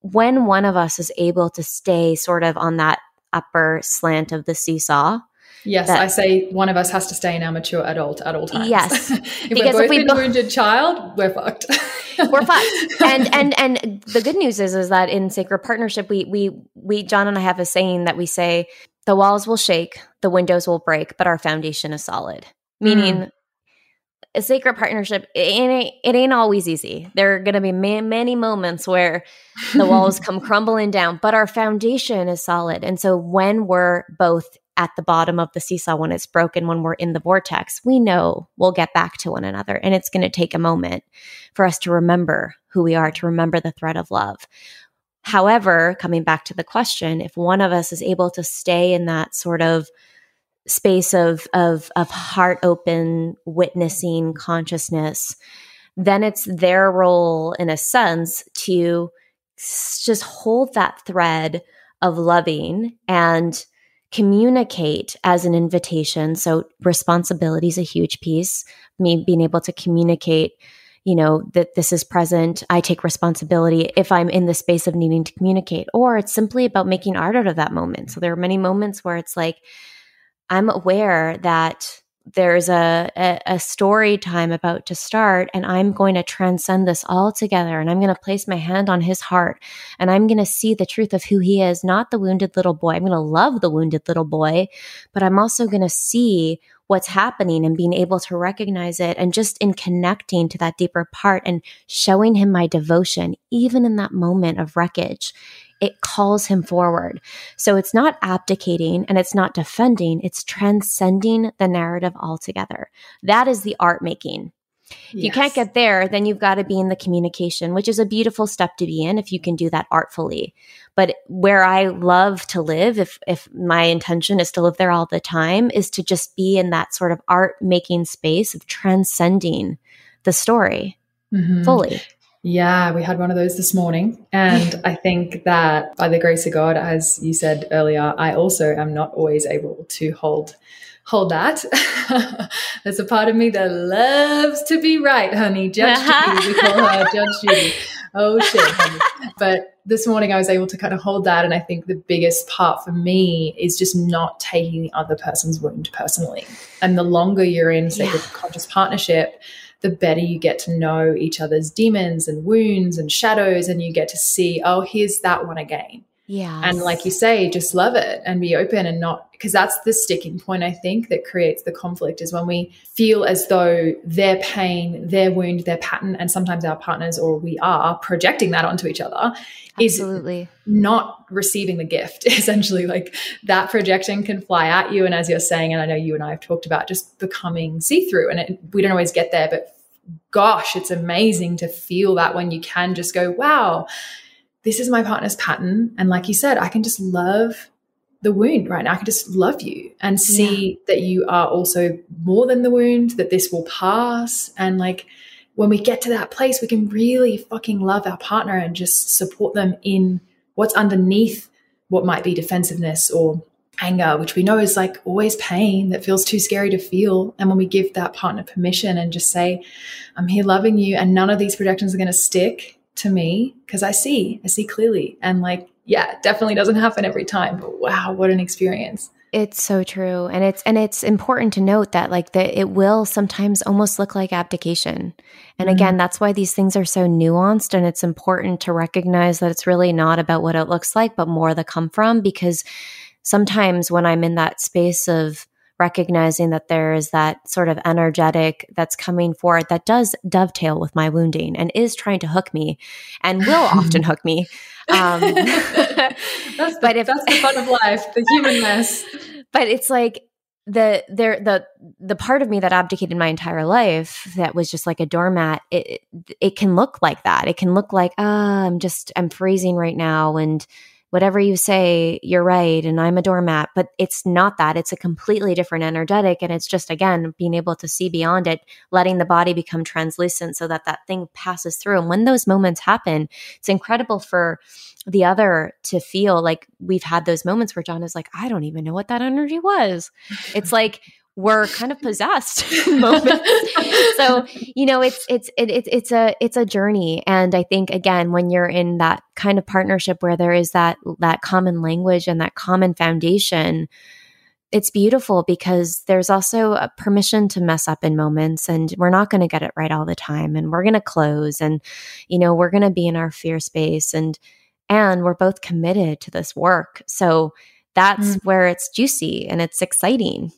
when one of us is able to stay sort of on that upper slant of the seesaw, Yes, that, I say one of us has to stay in our mature adult at all times. Yes, if because we're both if we in bo- wounded child, we're fucked. we're fucked. And and and the good news is is that in sacred partnership, we we we John and I have a saying that we say the walls will shake, the windows will break, but our foundation is solid. Meaning. Mm. A sacred partnership, it ain't, it ain't always easy. There are going to be many moments where the walls come crumbling down, but our foundation is solid. And so when we're both at the bottom of the seesaw when it's broken, when we're in the vortex, we know we'll get back to one another. And it's going to take a moment for us to remember who we are, to remember the thread of love. However, coming back to the question, if one of us is able to stay in that sort of space of of of heart open witnessing consciousness, then it's their role in a sense to just hold that thread of loving and communicate as an invitation. So responsibility is a huge piece. Me being able to communicate, you know, that this is present. I take responsibility if I'm in the space of needing to communicate, or it's simply about making art out of that moment. So there are many moments where it's like, I'm aware that there's a, a, a, story time about to start and i'm going to transcend this all together and i'm going to place my hand on his heart and i'm going to see the truth of who he is not the wounded little boy. I'm going to love the wounded little boy but i'm also going to see what's happening and being able to recognize it and just in connecting to that deeper part and showing him my devotion even in that moment of wreckage it calls him forward. So it's not abdicating and it's not defending, it's transcending the narrative altogether. That is the art making. If yes. you can't get there, then you've got to be in the communication, which is a beautiful step to be in if you can do that artfully. But where I love to live, if if my intention is to live there all the time, is to just be in that sort of art making space of transcending the story mm-hmm. fully. Yeah, we had one of those this morning. And I think that by the grace of God, as you said earlier, I also am not always able to hold hold that. There's a part of me that loves to be right, honey. Judge Judy, we call her Judge Judy. Oh shit. Honey. But this morning I was able to kind of hold that. And I think the biggest part for me is just not taking the other person's wound personally. And the longer you're in, say, yeah. conscious partnership, the better you get to know each other's demons and wounds and shadows, and you get to see, oh, here's that one again. Yeah. And like you say, just love it and be open and not because that's the sticking point I think that creates the conflict is when we feel as though their pain, their wound, their pattern, and sometimes our partners or we are projecting that onto each other Absolutely. is not receiving the gift. Essentially, like that projection can fly at you. And as you're saying, and I know you and I have talked about just becoming see through, and it, we don't always get there, but gosh, it's amazing to feel that when you can just go, wow this is my partner's pattern. And like you said, I can just love the wound right now. I can just love you and see yeah. that you are also more than the wound, that this will pass. And like when we get to that place, we can really fucking love our partner and just support them in what's underneath what might be defensiveness or anger, which we know is like always pain that feels too scary to feel. And when we give that partner permission and just say, I'm here loving you, and none of these projections are going to stick, to me because I see, I see clearly. And like, yeah, definitely doesn't happen every time, but wow, what an experience. It's so true. And it's and it's important to note that like that it will sometimes almost look like abdication. And mm-hmm. again, that's why these things are so nuanced and it's important to recognize that it's really not about what it looks like, but more the come from because sometimes when I'm in that space of recognizing that there is that sort of energetic that's coming forward that does dovetail with my wounding and is trying to hook me and will often hook me. Um, that's, but if, that's the fun of life, the human mess. But it's like the there the the part of me that abdicated my entire life that was just like a doormat it it can look like that it can look like ah oh, i'm just i'm freezing right now and whatever you say, you're right, and I'm a doormat. But it's not that. It's a completely different energetic. And it's just, again, being able to see beyond it, letting the body become translucent so that that thing passes through. And when those moments happen, it's incredible for the other to feel like we've had those moments where John is like, I don't even know what that energy was. It's like, were kind of possessed moments. so you know, it's it's it, it, it's a it's a journey, and I think again, when you're in that kind of partnership where there is that that common language and that common foundation, it's beautiful because there's also a permission to mess up in moments and we're not going to get it right all the time and we're going to close and you know we're going to be in our fear space and and we're both committed to this work so that's mm. where it's juicy and it's exciting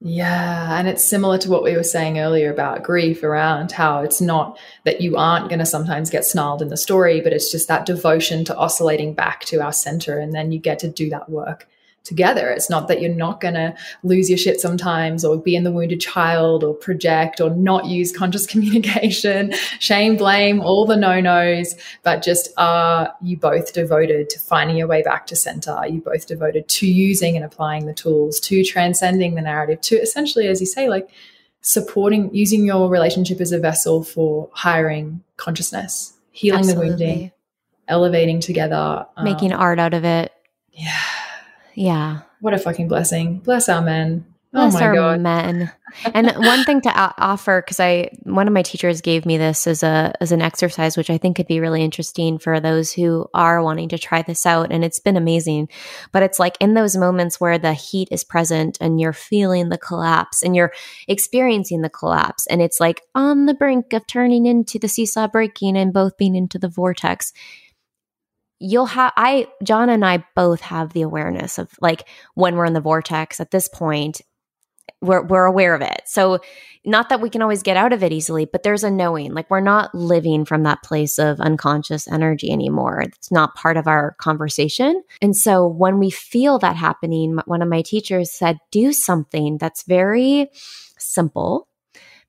yeah. And it's similar to what we were saying earlier about grief around how it's not that you aren't going to sometimes get snarled in the story, but it's just that devotion to oscillating back to our center. And then you get to do that work together. It's not that you're not going to lose your shit sometimes or be in the wounded child or project or not use conscious communication, shame, blame, all the no nos, but just are you both devoted to finding your way back to center? Are you both devoted to using and applying the tools, to transcending the narrative, to essentially, as you say, like supporting, using your relationship as a vessel for hiring consciousness, healing Absolutely. the wounding, elevating together, making um, art out of it. Yeah yeah. What a fucking blessing. Bless our men. Oh Bless oh my our God. men. And one thing to offer, because I one of my teachers gave me this as a as an exercise, which I think could be really interesting for those who are wanting to try this out. And it's been amazing. But it's like in those moments where the heat is present and you're feeling the collapse and you're experiencing the collapse, and it's like on the brink of turning into the seesaw breaking and both being into the vortex you'll have i john and i both have the awareness of like when we're in the vortex at this point we're, we're aware of it. So not that we can always get out of it easily but there's a knowing like we're not living from that place of unconscious energy anymore. It's not part of our conversation. And so when we feel that happening one of my teachers said do something that's very simple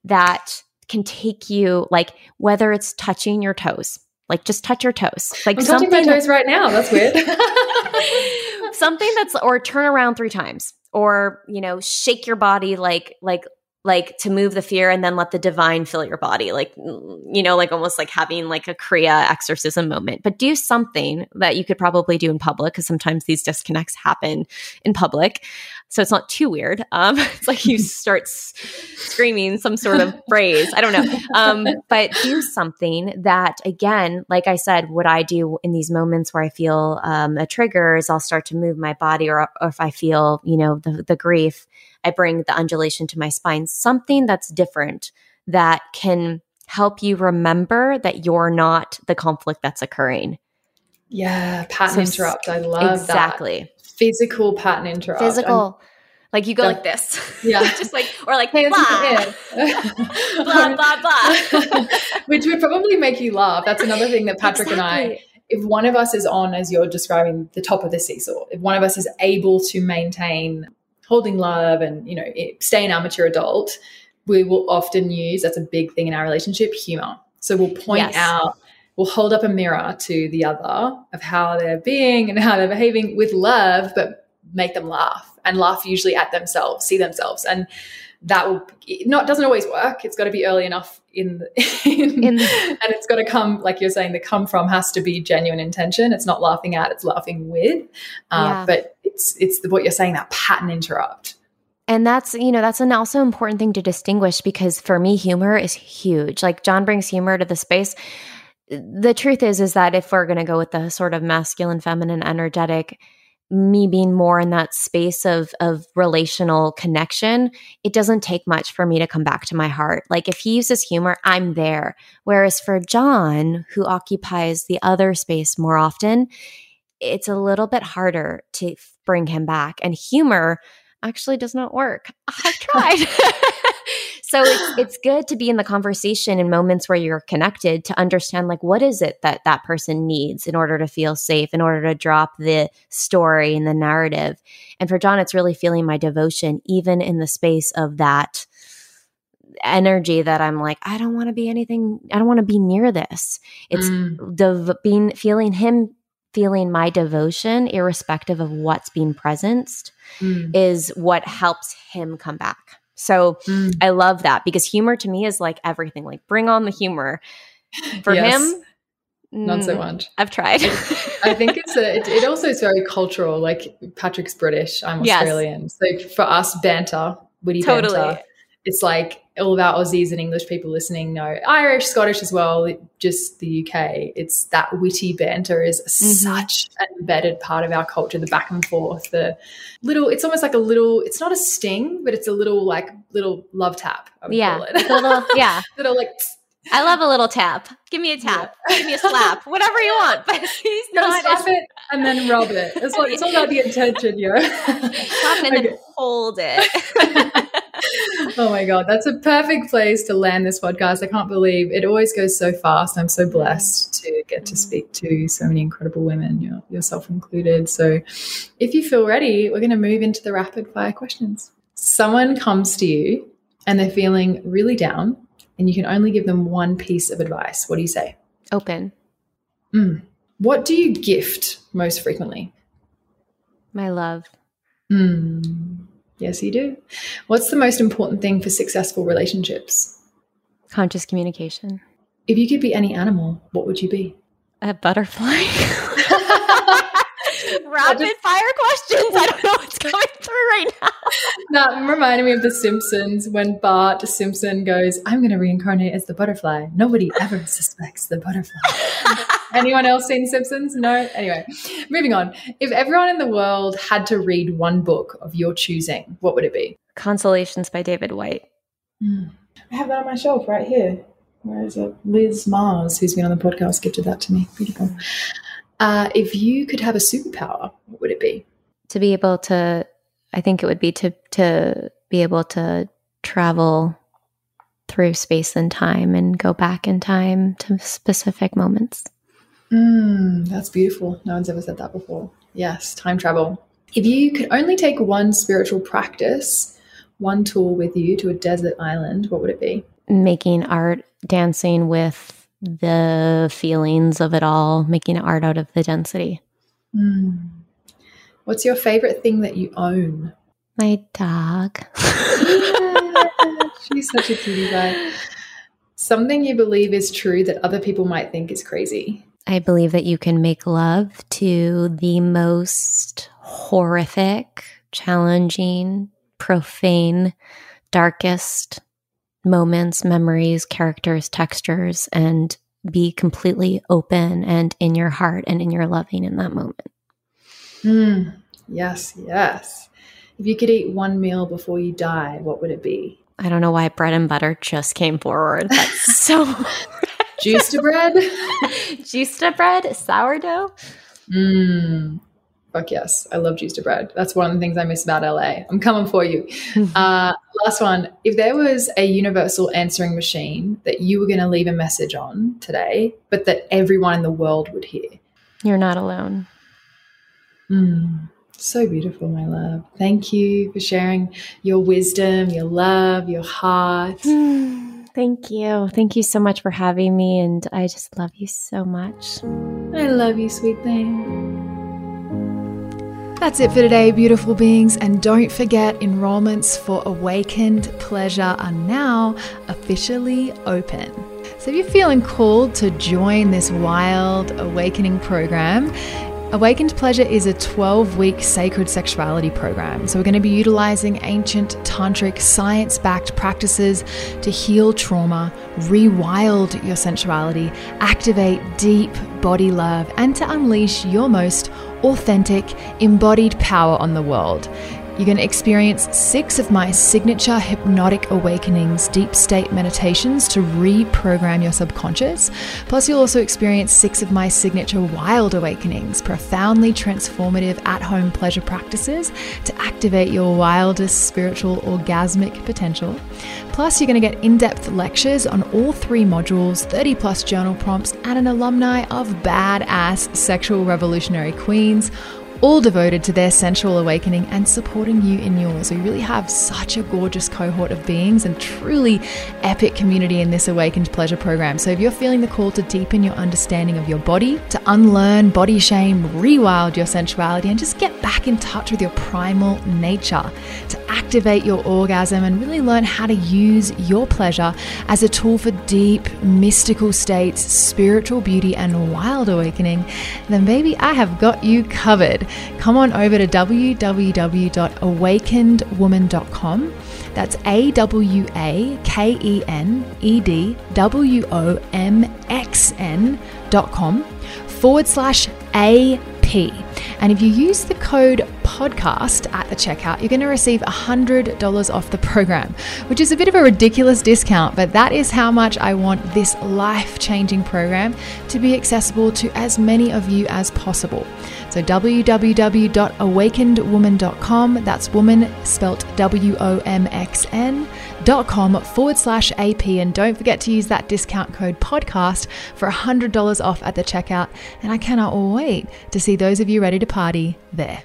that can take you like whether it's touching your toes like just touch your toes. Like I'm touching my toes right now. That's weird. something that's or turn around three times or you know shake your body like like like to move the fear and then let the divine fill your body like you know like almost like having like a kriya exorcism moment. But do something that you could probably do in public because sometimes these disconnects happen in public. So it's not too weird. Um it's like you start s- screaming some sort of phrase. I don't know. Um but do something that again like i said what i do in these moments where i feel um, a trigger is i'll start to move my body or, or if i feel you know the, the grief I bring the undulation to my spine, something that's different that can help you remember that you're not the conflict that's occurring. Yeah, pattern so, interrupt. I love exactly. That. Physical pattern interrupt. Physical. like you go like this. Yeah. just like, or like, blah. blah, blah, blah. Which would probably make you laugh. That's another thing that Patrick exactly. and I, if one of us is on, as you're describing, the top of the seesaw, if one of us is able to maintain holding love and you know stay an amateur adult we will often use that's a big thing in our relationship humor so we'll point yes. out we'll hold up a mirror to the other of how they're being and how they're behaving with love but make them laugh and laugh usually at themselves see themselves and that will not doesn't always work. It's got to be early enough in, in, in and it's got to come like you're saying. The come from has to be genuine intention. It's not laughing at. It's laughing with. Uh, yeah. But it's it's what you're saying that pattern interrupt. And that's, you know, that's an also important thing to distinguish because for me, humor is huge. Like John brings humor to the space. The truth is, is that if we're going to go with the sort of masculine, feminine, energetic, me being more in that space of of relational connection it doesn't take much for me to come back to my heart like if he uses humor i'm there whereas for john who occupies the other space more often it's a little bit harder to bring him back and humor actually does not work. I've tried. So it's, it's good to be in the conversation in moments where you're connected to understand like what is it that that person needs in order to feel safe in order to drop the story and the narrative. And for john it's really feeling my devotion even in the space of that energy that i'm like i don't want to be anything i don't want to be near this. It's mm. being feeling him feeling my devotion irrespective of what's being presenced mm. is what helps him come back so mm. I love that because humor to me is like everything. Like bring on the humor. For yes. him, not so mm, much. I've tried. I think it's a. It, it, also is very cultural. Like Patrick's British, I'm Australian. Yes. So for us, banter, witty totally. banter, it's like all of our Aussies and English people listening know Irish, Scottish as well, just the UK. It's that witty banter is mm-hmm. such an embedded part of our culture, the back and forth, the little, it's almost like a little, it's not a sting, but it's a little like little love tap. yeah. little, yeah. little like, I love a little tap. Give me a tap. Yeah. Give me a slap. Whatever you want. But he's not. Slap it and then rub it. It's, like, it's all about the intention, you know. Slap and okay. then hold it. oh my God. That's a perfect place to land this podcast. I can't believe it always goes so fast. I'm so blessed to get to mm-hmm. speak to so many incredible women, yourself included. So if you feel ready, we're going to move into the rapid fire questions. Someone comes to you and they're feeling really down, and you can only give them one piece of advice. What do you say? Open. Mm. What do you gift most frequently? My love. Mm. Yes, you do. What's the most important thing for successful relationships? Conscious communication. If you could be any animal, what would you be? A butterfly. Rapid just, fire questions. I don't know what's coming through right now. That reminded me of The Simpsons when Bart Simpson goes, I'm going to reincarnate as the butterfly. Nobody ever suspects the butterfly. Anyone else seen Simpsons? No? Anyway, moving on. If everyone in the world had to read one book of your choosing, what would it be? Consolations by David Whyte. Mm. I have that on my shelf right here. Where is it? Liz Mars, who's been on the podcast, gifted that to me. Beautiful. Uh, if you could have a superpower, what would it be? To be able to, I think it would be to to be able to travel through space and time and go back in time to specific moments. Mm, that's beautiful. No one's ever said that before. Yes, time travel. If you could only take one spiritual practice, one tool with you to a desert island, what would it be? Making art, dancing with the feelings of it all, making art out of the density. Mm. What's your favorite thing that you own? My dog. She's such a cutie pie. Something you believe is true that other people might think is crazy. I believe that you can make love to the most horrific, challenging, profane, darkest moments, memories, characters, textures, and be completely open and in your heart and in your loving in that moment. Mm, yes, yes. If you could eat one meal before you die, what would it be? I don't know why bread and butter just came forward. That's so Juiced bread? Juiced bread, sourdough. Mmm. Fuck yes. I love juiced bread. That's one of the things I miss about LA. I'm coming for you. uh, last one. If there was a universal answering machine that you were going to leave a message on today, but that everyone in the world would hear, you're not alone. Mm, so beautiful, my love. Thank you for sharing your wisdom, your love, your heart. Thank you. Thank you so much for having me. And I just love you so much. I love you, sweet thing. That's it for today, beautiful beings. And don't forget, enrollments for Awakened Pleasure are now officially open. So if you're feeling called to join this wild awakening program, Awakened Pleasure is a 12 week sacred sexuality program. So, we're going to be utilizing ancient tantric, science backed practices to heal trauma, rewild your sensuality, activate deep body love, and to unleash your most authentic, embodied power on the world. You're going to experience six of my signature hypnotic awakenings, deep state meditations to reprogram your subconscious. Plus, you'll also experience six of my signature wild awakenings, profoundly transformative at home pleasure practices to activate your wildest spiritual orgasmic potential. Plus, you're going to get in depth lectures on all three modules, 30 plus journal prompts, and an alumni of badass sexual revolutionary queens all devoted to their sensual awakening and supporting you in yours. We really have such a gorgeous cohort of beings and truly epic community in this Awakened Pleasure program. So if you're feeling the call to deepen your understanding of your body, to unlearn body shame, rewild your sensuality, and just get back in touch with your primal nature, to activate your orgasm and really learn how to use your pleasure as a tool for deep, mystical states, spiritual beauty, and wild awakening, then baby, I have got you covered come on over to www.awakenedwomxn.com. That's A W A K E N E D W O M X N dot com forward slash AP. And if you use the code podcast at the checkout, you're going to receive $100 off the program, which is a bit of a ridiculous discount, but that is how much I want this life changing program to be accessible to as many of you as possible. So, www.awakenedwomxn.com, that's woman spelt W O M X N com forward slash AP. And don't forget to use that discount code podcast for $100 off at the checkout. And I cannot wait to see those of you ready to party there.